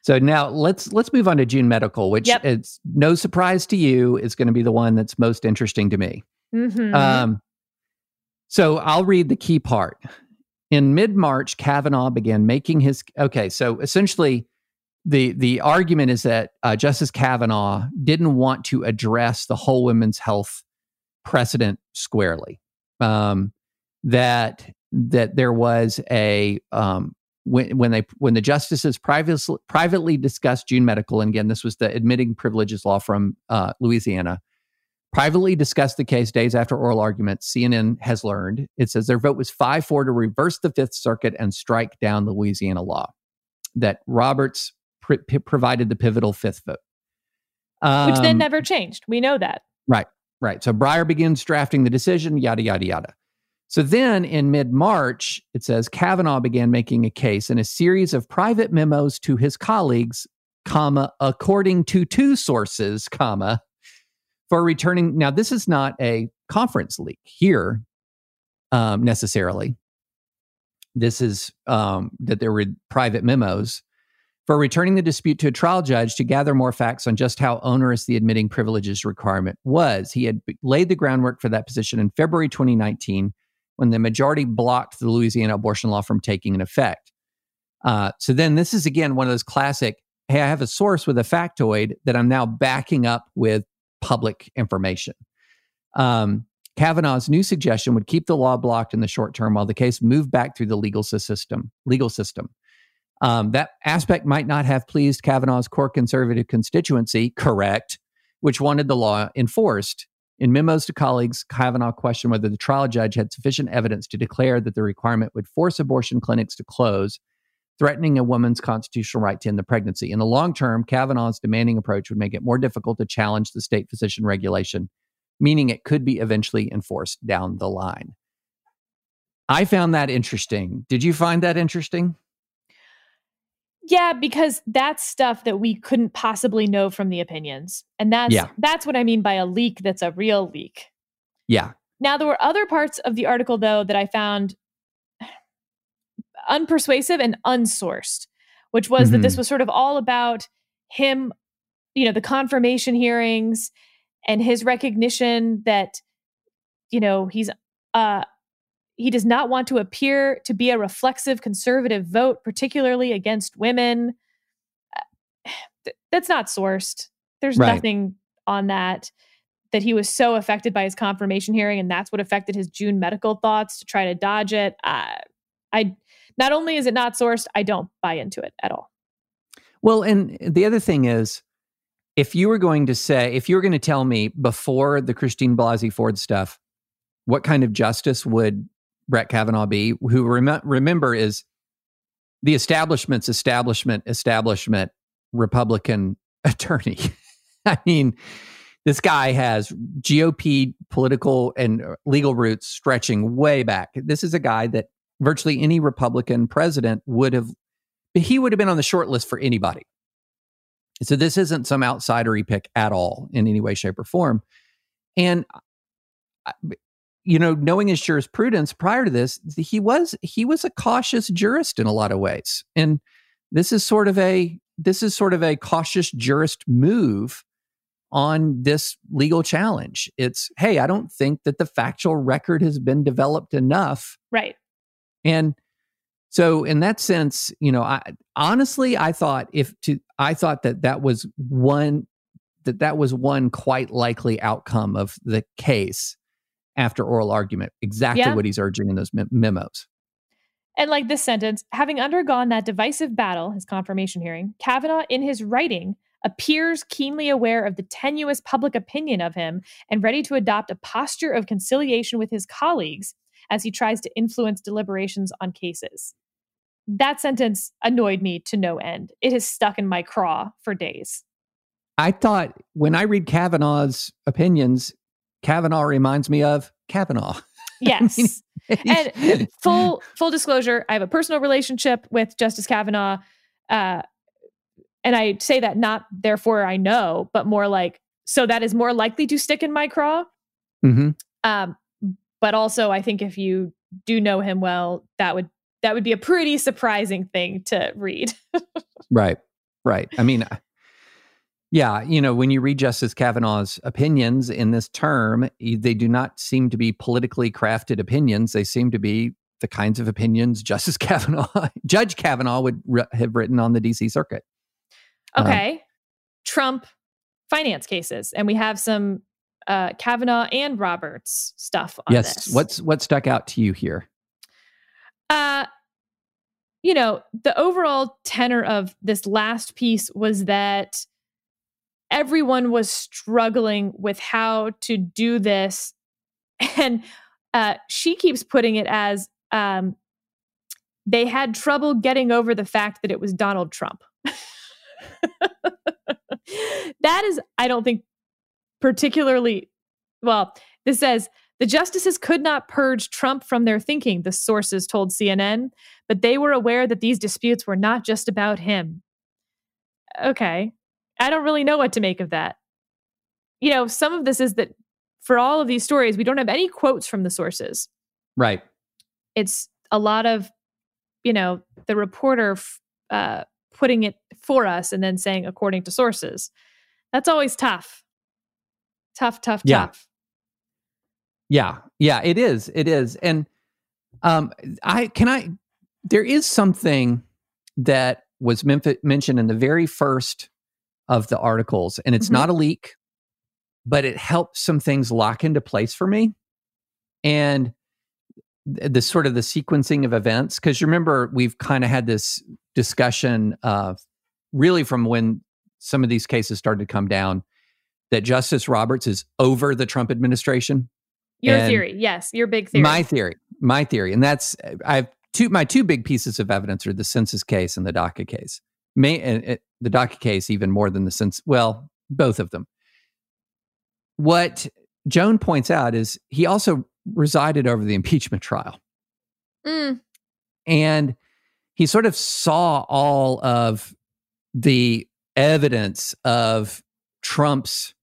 So now let's let's move on to June Medical, which Yep. it's no surprise to you is going to be the one that's most interesting to me. Mhm. Um, so I'll read the key part. In mid March, Kavanaugh began making his. Okay, so essentially, the the argument is that uh, Justice Kavanaugh didn't want to address the whole women's health precedent squarely. Um, that that there was a um, when when they when the justices privately privately discussed June Medical, and again, this was the admitting privileges law from uh, Louisiana privately discussed the case days after oral arguments, CNN has learned. It says their vote was 5 4 to reverse the Fifth Circuit and strike down Louisiana law. That Roberts pr- p- provided the pivotal fifth vote. Which then Um, never changed. We know that. Right, right. So Breyer begins drafting the decision, yada, yada, yada. So then in mid March, it says Kavanaugh began making a case in a series of private memos to his colleagues, comma, according to two sources, comma, for returning. Now, this is not a conference leak here um, necessarily. This is um, that there were private memos for returning the dispute to a trial judge to gather more facts on just how onerous the admitting privileges requirement was. He had laid the groundwork for that position in February 2019 when the majority blocked the Louisiana abortion law from taking an effect. Uh, so then this is again one of those classic hey, I have a source with a factoid that I'm now backing up with public information. Um, Kavanaugh's new suggestion would keep the law blocked in the short term while the case moved back through the legal system. Legal system. Um, that aspect might not have pleased Kavanaugh's core conservative constituency, correct, which wanted the law enforced. In memos to colleagues, Kavanaugh questioned whether the trial judge had sufficient evidence to declare that the requirement would force abortion clinics to close, threatening a woman's constitutional right to end the pregnancy. In the long term, Kavanaugh's demanding approach would make it more difficult to challenge the state physician regulation, meaning it could be eventually enforced down the line. I found that interesting. Did you find that interesting? Yeah, because that's stuff that we couldn't possibly know from the opinions. And that's Yeah. that's what I mean by a leak that's a real leak. Yeah. Now there were other parts of the article though that I found unpersuasive and unsourced, which was that this Mhm. was sort of all about him, you know, the confirmation hearings and his recognition that you know, he's uh he does not want to appear to be a reflexive conservative vote, particularly against women. Uh, That's not sourced. There's Right. nothing on that. That he was so affected by his confirmation hearing, and that's what affected his June medical thoughts to try to dodge it. Uh, I not only is it not sourced, I don't buy into it at all. Well, and the other thing is, if you were going to say, if you were going to tell me before the Christine Blasey Ford stuff, what kind of justice would Brett Kavanaugh be? Who rem- remember is the establishment's establishment establishment Republican attorney. I mean, this guy has GOP political and uh, legal roots stretching way back. This is a guy that virtually any Republican president would have he would have been on the short list for anybody. So this isn't some outsidery pick at all in any way, shape, or form. And uh, you know, knowing his jurisprudence prior to this, he was he was a cautious jurist in a lot of ways. And this is sort of a this is sort of a cautious jurist move on this legal challenge. It's hey, I don't think that the factual record has been developed enough Right. And so in that sense, you know, I honestly I thought if to I thought that that was one that that was one quite likely outcome of the case after oral argument. Exactly Yeah. what he's urging in those mem- memos. And like this sentence, having undergone that divisive battle, his confirmation hearing, Kavanaugh, in his writing, appears keenly aware of the tenuous public opinion of him and ready to adopt a posture of conciliation with his colleagues as he tries to influence deliberations on cases. That sentence annoyed me to no end. It has stuck in my craw for days. I thought when I read Kavanaugh's opinions, Kavanaugh reminds me of Kavanaugh. Yes. and full full disclosure, I have a personal relationship with Justice Kavanaugh. Uh, and I say that not therefore I know, but more like so that is more likely to stick in my craw. Mm-hmm. Um, but also, I think if you do know him well, that would that would be a pretty surprising thing to read. right, right. I mean, yeah, you know, when you read Justice Kavanaugh's opinions in this term, they do not seem to be politically crafted opinions. They seem to be the kinds of opinions Justice Kavanaugh, Judge Kavanaugh would re- have written on the DC circuit. Okay. Um, Trump finance cases. And we have some uh, Kavanaugh and Roberts stuff on yes. this. What's what stuck out to you here? Uh, you know, the overall tenor of this last piece was that everyone was struggling with how to do this. And uh, she keeps putting it as um, they had trouble getting over the fact that it was Donald Trump. that is, I don't think, particularly well. This says the justices could not purge Trump from their thinking, the sources told CNN, but they were aware that these disputes were not just about him. Okay. I don't really know what to make of that. You know, some of this is that for all of these stories, we don't have any quotes from the sources. Right. It's a lot of, you know, the reporter uh, putting it for us and then saying according to sources. That's always tough. Tough, tough, yeah. tough. Yeah. Yeah, it is. It is. And um I can I there is something that was mentioned in the very first of the articles and it's mm-hmm. not a leak but it helps some things lock into place for me and the sort of the sequencing of events because you remember we've kind of had this discussion uh, really from when some of these cases started to come down that justice roberts is over the trump administration your and theory yes your big theory my theory my theory and that's i have two my two big pieces of evidence are the census case and the daca case May, and it, the daca case even more than the census well both of them what joan points out is he also resided over the impeachment trial. Mm. And he sort of saw all of the evidence of Trump's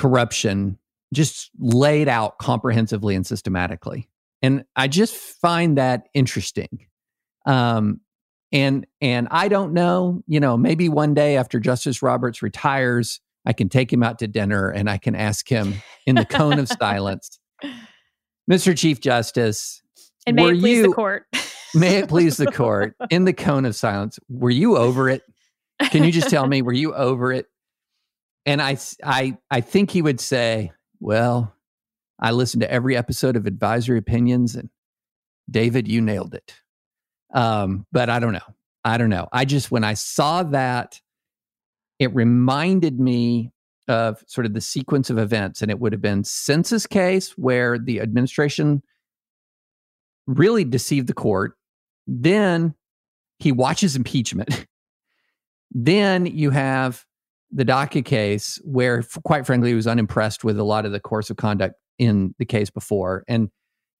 corruption just laid out comprehensively and systematically. And I just find that interesting. Um, and and I don't know, you know, maybe one day after Justice Roberts retires, I can take him out to dinner and I can ask him in the cone of silence Mr. Chief Justice. And may it please you, the court. may it please the court. In the cone of silence, were you over it? Can you just tell me, were you over it? And I, I, I think he would say, well, I listened to every episode of Advisory Opinions, and David, you nailed it. Um, but I don't know. I don't know. I just, when I saw that, it reminded me of sort of the sequence of events. And it would have been census case where the administration really deceived the court. Then he watches impeachment. then you have the DACA case where, quite frankly, he was unimpressed with a lot of the course of conduct in the case before. And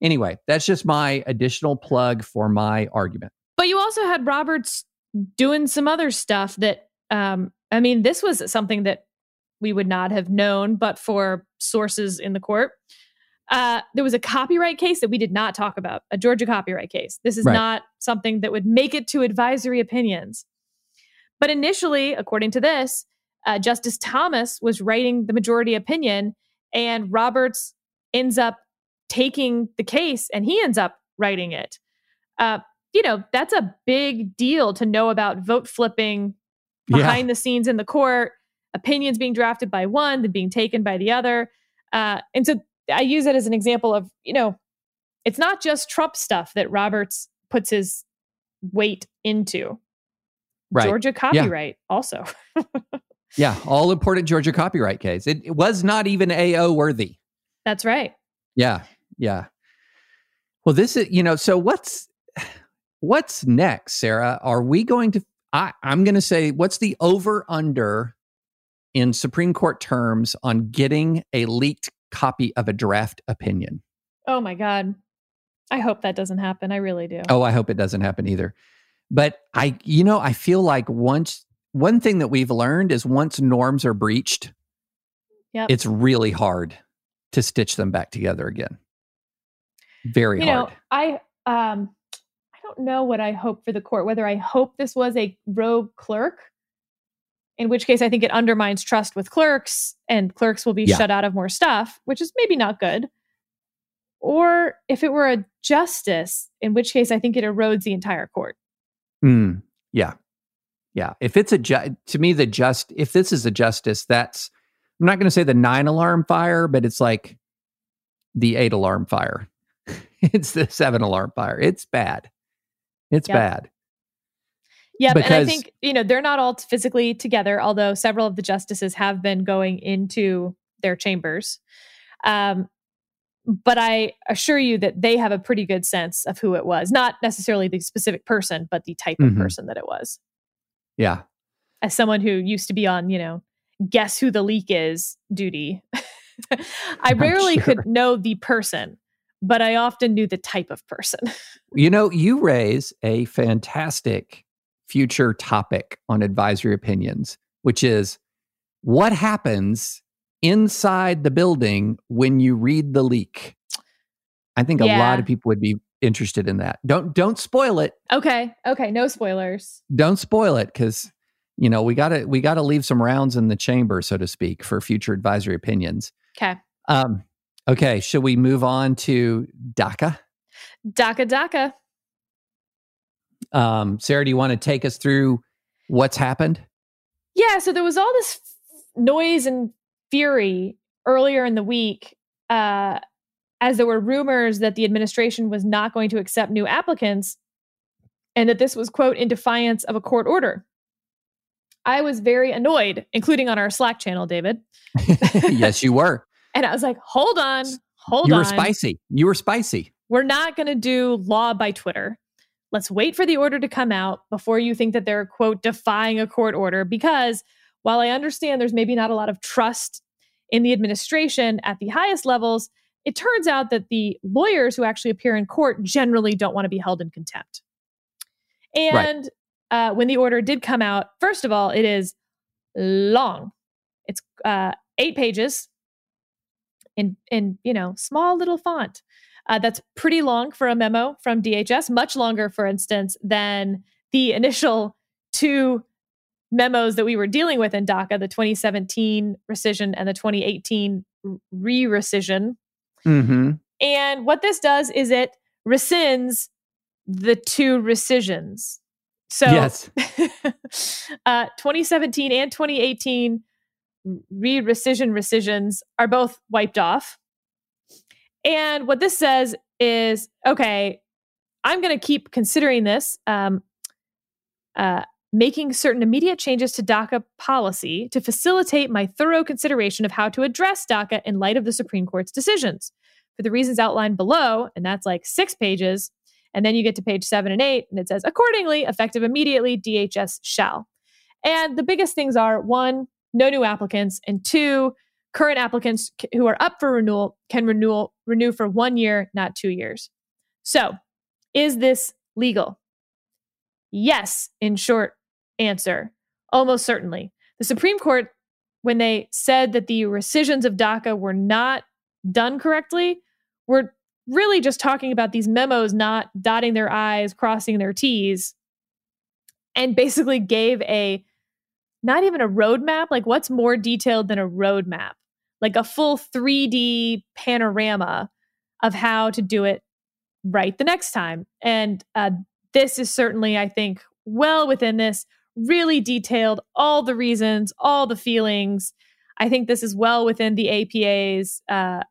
anyway, that's just my additional plug for my argument. But you also had Roberts doing some other stuff that, um, I mean, this was something that we would not have known but for sources in the court. Uh, there was a copyright case that we did not talk about, a Georgia copyright case. This is right. not something that would make it to advisory opinions. But initially, according to this, uh, Justice Thomas was writing the majority opinion, and Roberts ends up taking the case and he ends up writing it. Uh, you know, that's a big deal to know about vote flipping behind yeah. the scenes in the court opinions being drafted by one, then being taken by the other. Uh, and so I use it as an example of, you know, it's not just Trump stuff that Roberts puts his weight into. Right. Georgia copyright yeah. also. yeah, all important Georgia copyright case. It, it was not even AO worthy. That's right. Yeah, yeah. Well, this is, you know, so what's what's next, Sarah? Are we going to I, I'm going to say, what's the over under in Supreme Court terms on getting a leaked copy of a draft opinion? Oh my God. I hope that doesn't happen. I really do. Oh, I hope it doesn't happen either. But I, you know, I feel like once one thing that we've learned is once norms are breached, Yep. it's really hard to stitch them back together again. Very you hard. know, I um I don't know what I hope for the court, whether I hope this was a rogue clerk, in which case I think it undermines trust with clerks and clerks will be Yeah. shut out of more stuff, which is maybe not good. Or if it were a justice, in which case I think it erodes the entire court. Mm, yeah. Yeah. If it's a ju- to me the just if this is a justice, that's I'm not going to say the 9 alarm fire, but it's like the 8 alarm fire. it's the 7 alarm fire. It's bad. It's Yep. bad. Yeah, and I Because- think you know they're not all physically together, although several of the justices have been going into their chambers. Um, but I assure you that they have a pretty good sense of who it was, not necessarily the specific person, but the type of Mhm. person that it was. Yeah. As someone who used to be on, you know, guess who the leak is duty, I rarely sure. could know the person, but I often knew the type of person. You know, you raise a fantastic future topic on advisory opinions, which is what happens inside the building when you read the leak. I think a Yeah. lot of people would be interested in that. Don't don't spoil it. okay, okay, no spoilers. Don't spoil it cuz you know, we got to we got to leave some rounds in the chamber so to speak for future advisory opinions. Okay, Um okay, should we move on to DACA? DACA DACA. Um Sarah, do you want to take us through what's happened? Yeah, so there was all this f- noise and fury earlier in the week uh, as there were rumors that the administration was not going to accept new applicants and that this was, quote, in defiance of a court order. I was very annoyed, including on our Slack channel, David. yes, you were. And I was like, hold on, hold you on. You were spicy. You were spicy. We're not going to do law by Twitter. Let's wait for the order to come out before you think that they're, quote, defying a court order. Because while I understand there's maybe not a lot of trust in the administration at the highest levels, it turns out that the lawyers who actually appear in court generally don't want to be held in contempt. And uh, when the order did come out, first of all, it is long. It's uh, eight pages in in you know small little font. Uh, that's pretty long for a memo from DHS, much longer, for instance, than the initial two memos that we were dealing with in DACA the 2017 rescission and the 2018 re rescission. Mm-hmm. And what this does is it rescinds the two rescissions. So, yes. uh, 2017 and 2018 re rescission rescissions are both wiped off. And what this says is okay, I'm going to keep considering this, um, uh, making certain immediate changes to DACA policy to facilitate my thorough consideration of how to address DACA in light of the Supreme Court's decisions. For the reasons outlined below, and that's like six pages, and then you get to page seven and eight, and it says, accordingly, effective immediately, DHS shall. And the biggest things are one, no new applicants, and two, current applicants who are up for renewal can renewal renew for one year, not two years. So, is this legal? Yes, in short answer, almost certainly. The Supreme Court, when they said that the rescissions of DACA were not done correctly, were really just talking about these memos not dotting their I's, crossing their T's, and basically gave a not even a roadmap. Like, what's more detailed than a roadmap? Like a full 3D panorama of how to do it right the next time. And uh, this is certainly, I think, well within this, really detailed all the reasons, all the feelings. I think this is well within the APA's uh,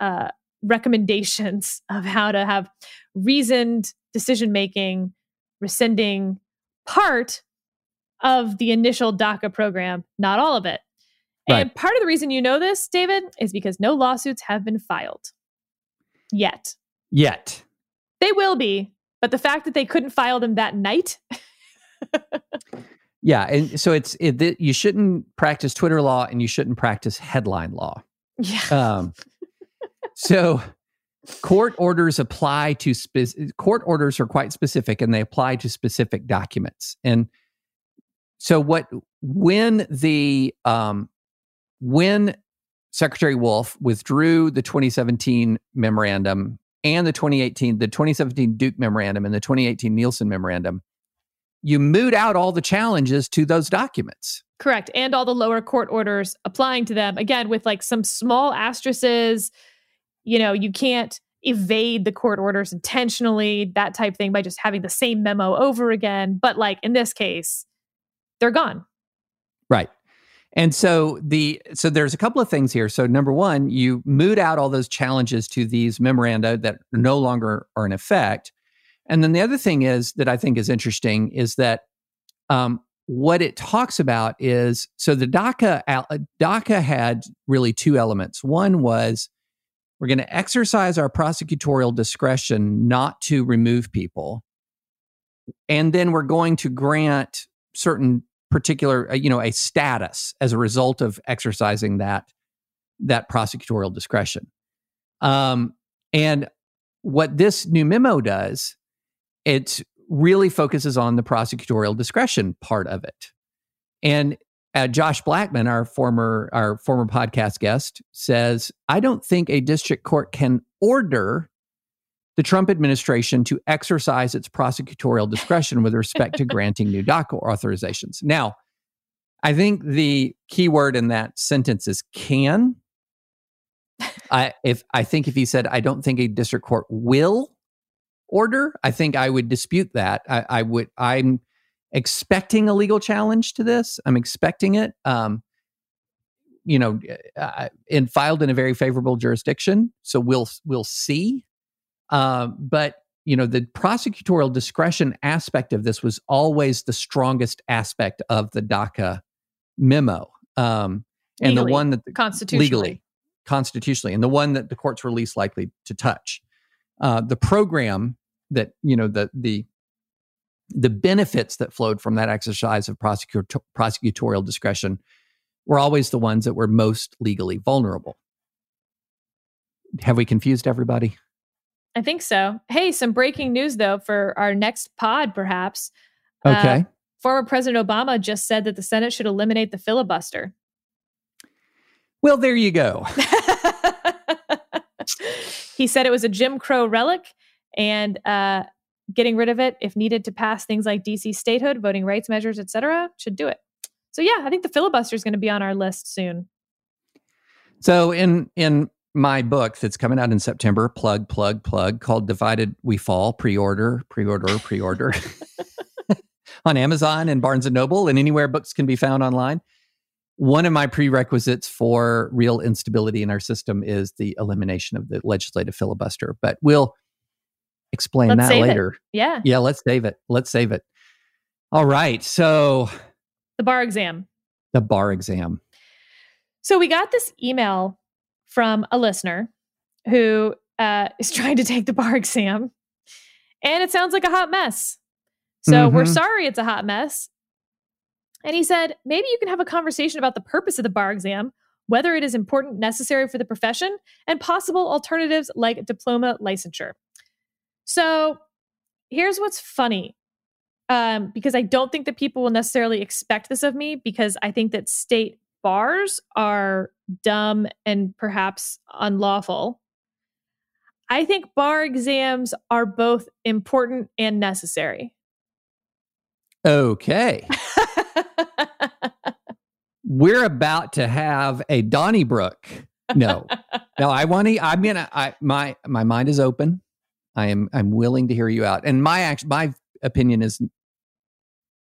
uh, recommendations of how to have reasoned decision making, rescinding part of the initial DACA program, not all of it. And part of the reason you know this, David, is because no lawsuits have been filed yet. Yet. They will be, but the fact that they couldn't file them that night, Yeah, and so it's it, th- you shouldn't practice Twitter law and you shouldn't practice headline law. yeah, Um, so court orders apply to spe- court orders are quite specific and they apply to specific documents. And so what when the um when Secretary Wolf withdrew the 2017 memorandum and the 2018 the 2017 Duke memorandum and the 2018 Nielsen memorandum, you moot out all the challenges to those documents. Correct. And all the lower court orders applying to them, again, with like some small asterisks. You know, you can't evade the court orders intentionally, that type thing, by just having the same memo over again. But like in this case, they're gone. Right. And so the so there's a couple of things here. So number one, you moot out all those challenges to these memoranda that no longer are in effect. And then the other thing is that I think is interesting is that um, what it talks about is so the DACA DACA had really two elements. One was we're going to exercise our prosecutorial discretion not to remove people, and then we're going to grant certain particular uh, you know a status as a result of exercising that that prosecutorial discretion. Um, and what this new memo does it really focuses on the prosecutorial discretion part of it. And uh, Josh Blackman, our former our former podcast guest, says, "I don't think a district court can order the Trump administration to exercise its prosecutorial discretion with respect to granting new DACA authorizations." Now, I think the key word in that sentence is "can." I if I think if he said, "I don't think a district court will," order, I think I would dispute that. I, I would. I'm expecting a legal challenge to this. I'm expecting it. Um, you know, uh, and filed in a very favorable jurisdiction. So we'll we'll see. Uh, but you know, the prosecutorial discretion aspect of this was always the strongest aspect of the DACA memo, um, and legally, the one that the, constitutionally, legally, constitutionally, and the one that the courts were least likely to touch. Uh, the program that you know the the the benefits that flowed from that exercise of prosecutor, prosecutorial discretion were always the ones that were most legally vulnerable. Have we confused everybody? I think so. Hey, some breaking news though for our next pod, perhaps. Okay. Uh, former President Obama just said that the Senate should eliminate the filibuster. Well, there you go. he said it was a Jim Crow relic and uh, getting rid of it if needed to pass things like DC statehood, voting rights measures, etc., should do it. So yeah, I think the filibuster is going to be on our list soon. So in in my book that's coming out in September, plug plug plug, called "Divided We Fall," pre-order, pre-order, pre-order, on Amazon and Barnes and Noble and anywhere books can be found online. One of my prerequisites for real instability in our system is the elimination of the legislative filibuster. But we'll explain let's that later. It. Yeah. Yeah, let's save it. Let's save it. All right. So the bar exam. The bar exam. So we got this email from a listener who uh, is trying to take the bar exam, and it sounds like a hot mess. So mm-hmm. we're sorry it's a hot mess. And he said, maybe you can have a conversation about the purpose of the bar exam, whether it is important, necessary for the profession, and possible alternatives like diploma licensure. So here's what's funny. Um, because I don't think that people will necessarily expect this of me because I think that state bars are dumb and perhaps unlawful. I think bar exams are both important and necessary. Okay. We're about to have a Donnybrook. No. no, I want to I'm to I my my mind is open. I am I'm willing to hear you out. And my act, my opinion is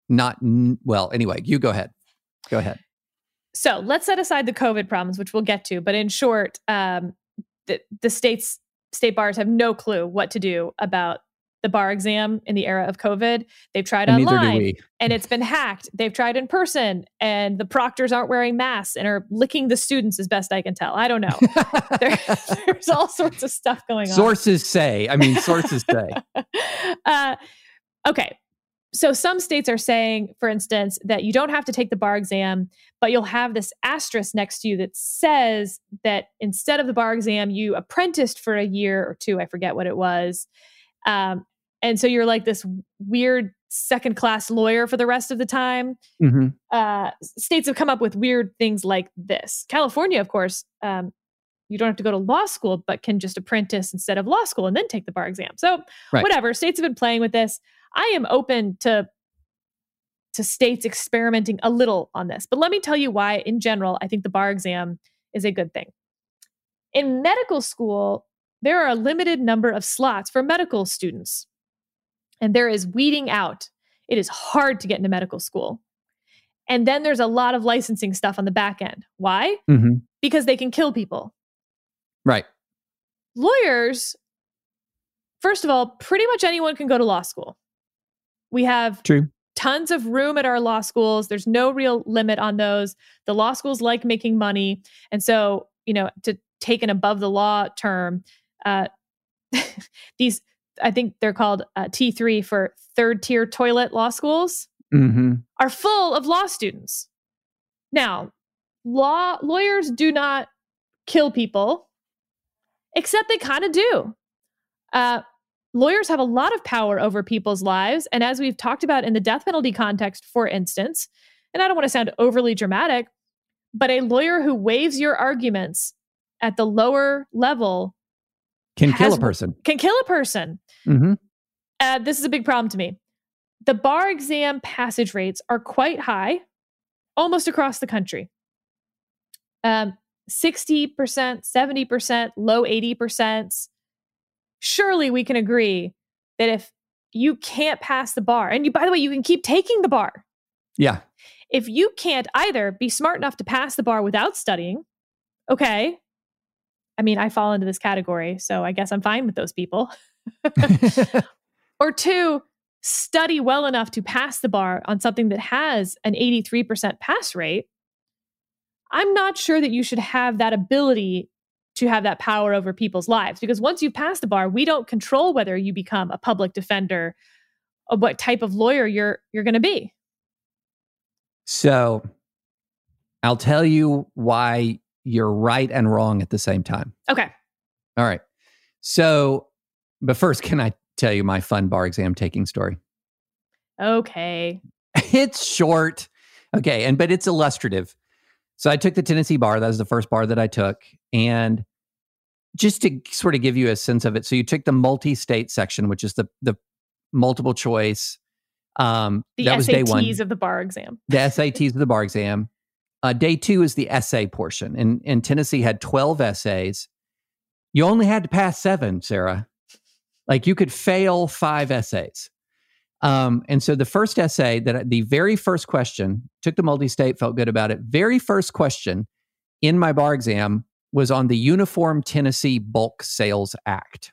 not well. Anyway, you go ahead. Go ahead. So let's set aside the COVID problems, which we'll get to. But in short, um, the the states state bars have no clue what to do about the bar exam in the era of COVID. They've tried and online and it's been hacked. They've tried in person and the proctors aren't wearing masks and are licking the students as best I can tell. I don't know. there, there's all sorts of stuff going on. Sources say, I mean, sources say. uh, okay. so some states are saying, for instance, that you don't have to take the bar exam, but you'll have this asterisk next to you that says that instead of the bar exam, you apprenticed for a year or two. I forget what it was. Um, and so you're like this weird second class lawyer for the rest of the time. Mm-hmm. Uh, states have come up with weird things like this. California, of course, um, you don't have to go to law school, but can just apprentice instead of law school and then take the bar exam. So, Right. whatever. States have been playing with this. I am open to to states experimenting a little on this. But let me tell you why, in general, I think the bar exam is a good thing. In medical school, there are a limited number of slots for medical students, and there is weeding out. It is hard to get into medical school. And then there's a lot of licensing stuff on the back end. Why? Mm-hmm. Because they can kill people. Right. Lawyers, first of all, pretty much anyone can go to law school. We have True. tons of room at our law schools. There's no real limit on those. The law schools like making money. And so, you know, to take an above the law term, uh, these, I think they're called uh, T3 for third tier toilet law schools, Mm-hmm. are full of law students. Now, law lawyers do not kill people, except they kind of do. Uh, lawyers have a lot of power over people's lives. And as we've talked about in the death penalty context, for instance, and I don't want to sound overly dramatic, but a lawyer who waives your arguments at the lower level Can kill a person. can kill a person. Mm-hmm. Uh, this is a big problem to me. The bar exam passage rates are quite high, almost across the country. Um, 60%, 70%, low 80%. Surely we can agree that if you can't pass the bar, and you, by the way, you can keep taking the bar. Yeah. If you can't either be smart enough to pass the bar without studying, okay. I mean, I fall into this category, so I guess I'm fine with those people. or two, study well enough to pass the bar on something that has an 83% pass rate, I'm not sure that you should have that ability to have that power over people's lives because once you've passed the bar, we don't control whether you become a public defender or what type of lawyer you're you're going to be. so I'll tell you why you're right and wrong at the same time. Okay. All right. So, but first, can I tell you my fun bar exam taking story? Okay. it's short. Okay. And, but it's illustrative. So I took the Tennessee bar. That was the first bar that I took. And just to sort of give you a sense of it. So you took the multi state section, which is the, the multiple choice. Um, The that was day one. SATs of the bar exam. the SATs of the bar exam. Uh, day two is the essay portion. And, and Tennessee had 12 essays. You only had to pass seven, Sarah. Like you could fail five essays. Um, and so the first essay that the very first question took the multi state, felt good about it. Very first question in my bar exam was on the Uniform Tennessee Bulk Sales Act.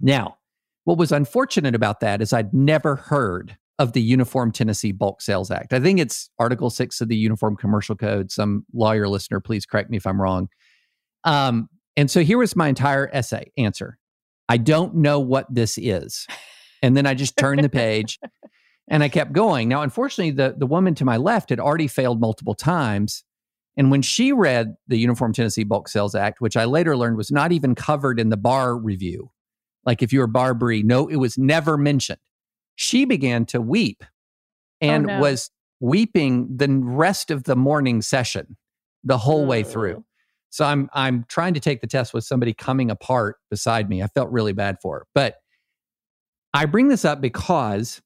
Now, what was unfortunate about that is I'd never heard of the Uniform Tennessee Bulk Sales Act. I think it's Article 6 of the Uniform Commercial Code. Some lawyer listener, please correct me if I'm wrong. Um, and so here was my entire essay answer I don't know what this is. And then I just turned the page and I kept going. Now, unfortunately, the, the woman to my left had already failed multiple times. And when she read the Uniform Tennessee Bulk Sales Act, which I later learned was not even covered in the bar review, like if you were BARBRI, no, it was never mentioned. She began to weep oh, and no. was weeping the rest of the morning session, the whole way through. So I'm I'm trying to take the test with somebody coming apart beside me. I felt really bad for her. But I bring this up because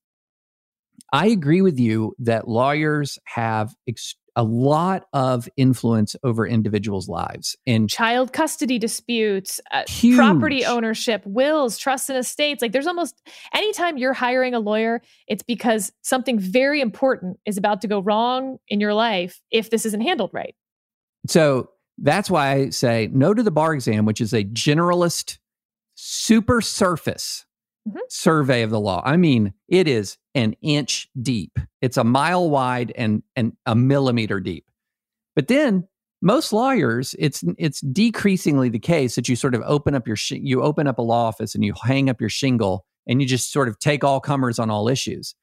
I agree with you that lawyers have ex- a lot of influence over individuals' lives. And Child custody disputes, uh, property ownership, wills, trusts and estates. Like there's almost anytime you're hiring a lawyer, it's because something very important is about to go wrong in your life if this isn't handled right. So that's why I say no to the bar exam, which is a generalist, super surface Mhm. survey of the law. I mean, it is an inch deep. It's a mile wide and and a millimeter deep. But then most lawyers, it's it's decreasingly the case that you sort of open up your sh- you open up a law office and you hang up your shingle and you just sort of take all comers on all issues.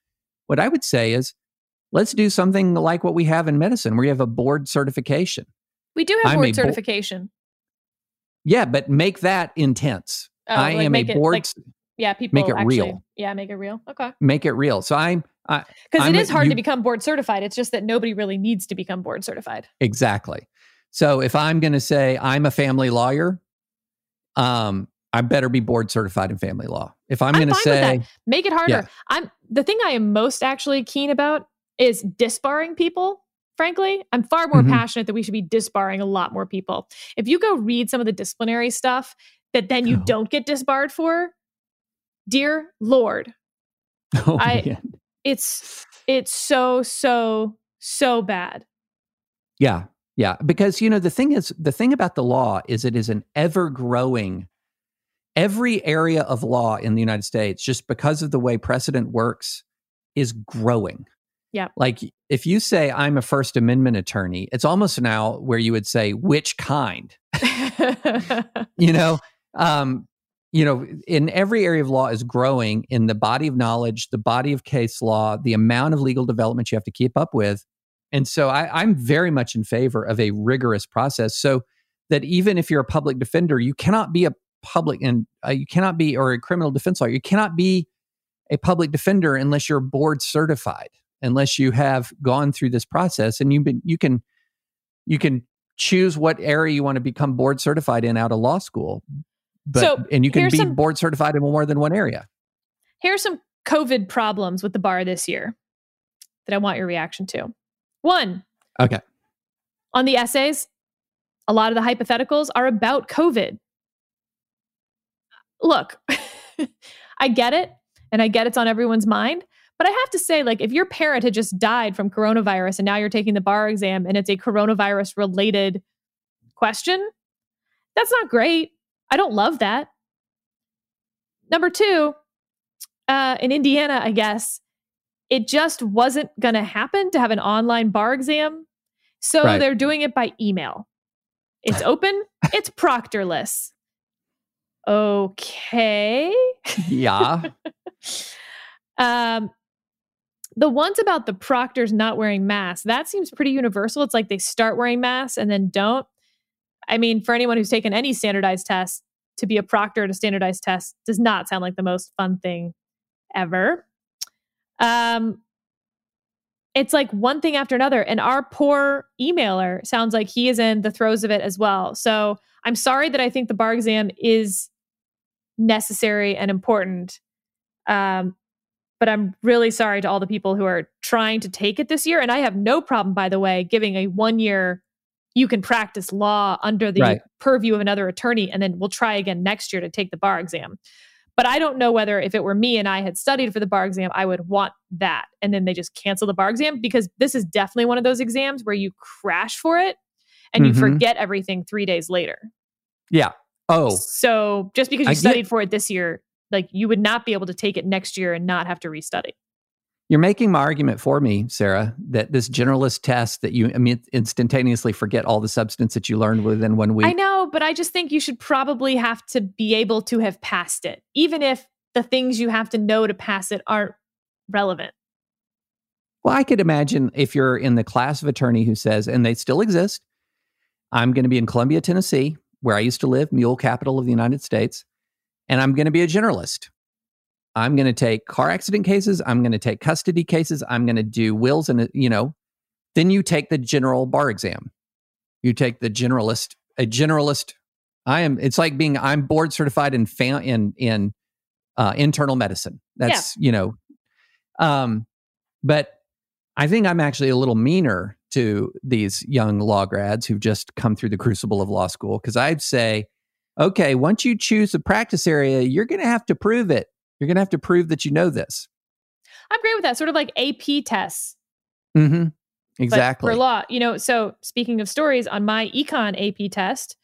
what I would say is let's do something like what we have in medicine, where you have a board certification. We do have I'm board bo- certification. Yeah, but make that intense. Oh, I like am a make it, board. like, Yeah, people make it actually, real. Yeah, make it real. Okay. make it real. So I'm Because it is hard you- to become board certified. It's just that nobody really needs to become board certified. exactly. So if I'm going to say I'm a family lawyer, um, I better be board certified in family law. If I'm, I'm going to say Make it harder. Yeah. I'm the thing I am most actually keen about is disbarring people. Frankly, I'm far more Mhm. passionate that we should be disbarring a lot more people. If you go read some of the disciplinary stuff that then you Oh. don't get disbarred for, dear Lord, oh, I- man. it's it's so so so bad. Yeah. Yeah. Because, you know, the thing is, the thing about the law is it is an ever growing, every area of law in the United States, just because of the way precedent works, is growing. Yeah. Like if you say, I'm a First Amendment attorney, it's almost now where you would say, which kind? you know um you know in every area of law is growing in the body of knowledge the body of case law the amount of legal development you have to keep up with. And so I, i'm very much in favor of a rigorous process so that even if you're a public defender you cannot be a public and uh, you cannot be or a criminal defense lawyer you cannot be a public defender unless you're board certified unless you have gone through this process and been you can you can choose what area you want to become board certified in out of law school but So, and you can be some- board certified in more than one area Here are some COVID problems with the bar this year that I want your reaction to. One, okay on the essays, a lot of the hypotheticals are about COVID. Look, I get it, and I get it's on everyone's mind. But I have to say, like, if your parent had just died from coronavirus and now you're taking the bar exam and it's a coronavirus related question, that's not great. I don't love that. Number two, uh, in Indiana, I guess, it just wasn't going to happen to have an online bar exam. So Right. they're doing it by email. It's open, it's proctorless. Okay. yeah Um, the ones about the proctors not wearing masks, that seems pretty universal. It's like they start wearing masks and then don't. I mean, for anyone who's taken any standardized test, to be a proctor at a standardized test does not sound like the most fun thing ever. Um, it's like one thing after another. And our poor emailer sounds like he is in the throes of it as well. So I'm sorry that I think the bar exam is necessary and important. Um, but I'm really sorry to all the people who are trying to take it this year. And I have no problem, by the way, giving a one year, you can practice law under the Right. purview of another attorney, and then we'll try again next year to take the bar exam. But I don't know whether if it were me and I had studied for the bar exam, I would want that. And then they just cancel the bar exam because this is definitely one of those exams where you crash for it and you Mhm. forget everything three days later. yeah oh So just because you I get- studied for it this year, like you would not be able to take it next year and not have to restudy. You're making my argument for me sarah that this generalist test that you I mean, instantaneously forget all the substance that you learned within one week I know, but I just think you should probably have to be able to have passed it, even if the things you have to know to pass it aren't relevant. Well, I could imagine if you're in the class of attorney who says, and they still exist, I'm going to be in Columbia, Tennessee, where I used to live, mule capital of the United States, and I'm going to be a generalist. I'm going to take car accident cases. I'm going to take custody cases. I'm going to do wills and, you know, then you take the general bar exam. You take the generalist, a generalist. I am, it's like being, I'm board certified in, fa- in, in uh, internal medicine. That's, you know, um, but I think I'm actually a little meaner to these young law grads who've just come through the crucible of law school because I'd say, okay, once you choose a practice area, you're going to have to prove it. You're going to have to prove that you know this. I'm great with that, sort of like AP tests. Mm-hmm. but Exactly. for law, you know, so speaking of stories, on my econ AP test,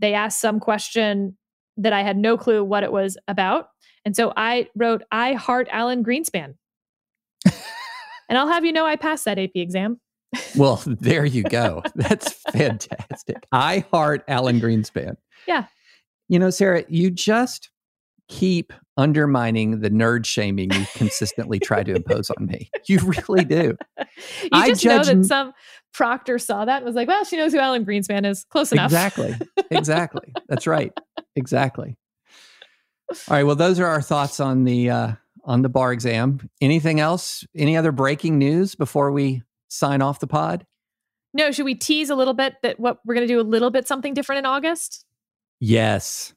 they asked some question that I had no clue what it was about. And so I wrote, I heart Alan Greenspan. and I'll have you know I passed that AP exam. well, there you go. That's fantastic. I heart Alan Greenspan. Yeah. You know, Sarah, you just keep undermining the nerd shaming you consistently try to impose on me. You really do. you I just know that some proctor saw that and was like, well, she knows who Alan Greenspan is. Close enough. Exactly. Exactly. That's right. Exactly. All right. Well, those are our thoughts on the uh, on the bar exam. Anything else? Any other breaking news before we sign off the pod? No. Should we tease a little bit that what we're going to do a little bit something different in August? Yes.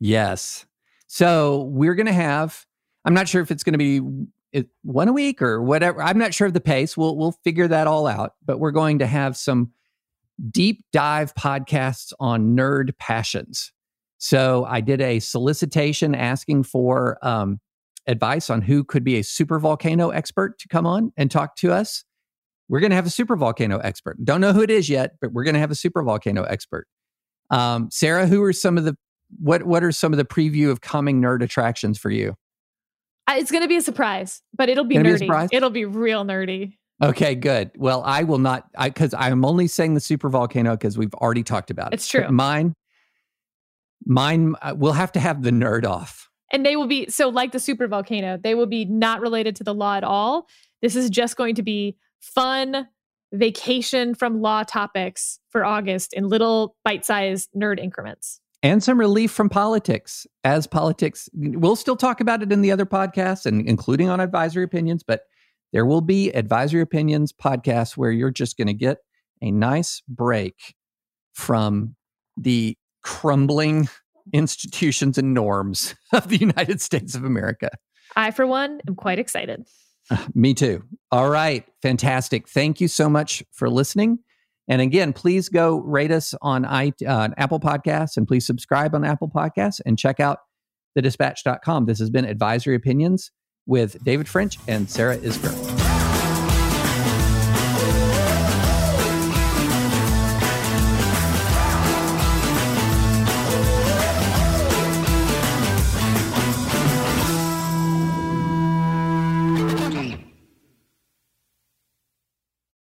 Yes. So we're going to have, I'm not sure if it's going to be one a week or whatever. I'm not sure of the pace. We'll, we'll figure that all out, but we're going to have some deep dive podcasts on nerd passions. So I did a solicitation asking for um, advice on who could be a super volcano expert to come on and talk to us. We're going to have a super volcano expert. Don't know who it is yet, but we're going to have a super volcano expert. Um, Sarah, who are some of the what what are some of the preview of coming nerd attractions for you? It's going to be a surprise, but it'll be nerdy. Be it'll be real nerdy. Okay, good. Well, I will not I cuz I'm only saying the super volcano because we've already talked about it. It's true. But mine mine uh, we'll have to have the nerd off. And they will be so like the super volcano, they will be not related to the law at all. This is just going to be fun vacation from law topics for August in little bite-sized nerd increments and some relief from politics as politics we'll still talk about it in the other podcasts and including on advisory opinions but there will be advisory opinions podcasts where you're just going to get a nice break from the crumbling institutions and norms of the United States of America. I, for one, am quite excited. Uh, me too. All right. Fantastic. Thank you so much for listening. And again, please go rate us on I, uh, Apple Podcasts and please subscribe on Apple Podcasts and check out thedispatch.com. This has been Advisory Opinions with David French and Sarah Isgur.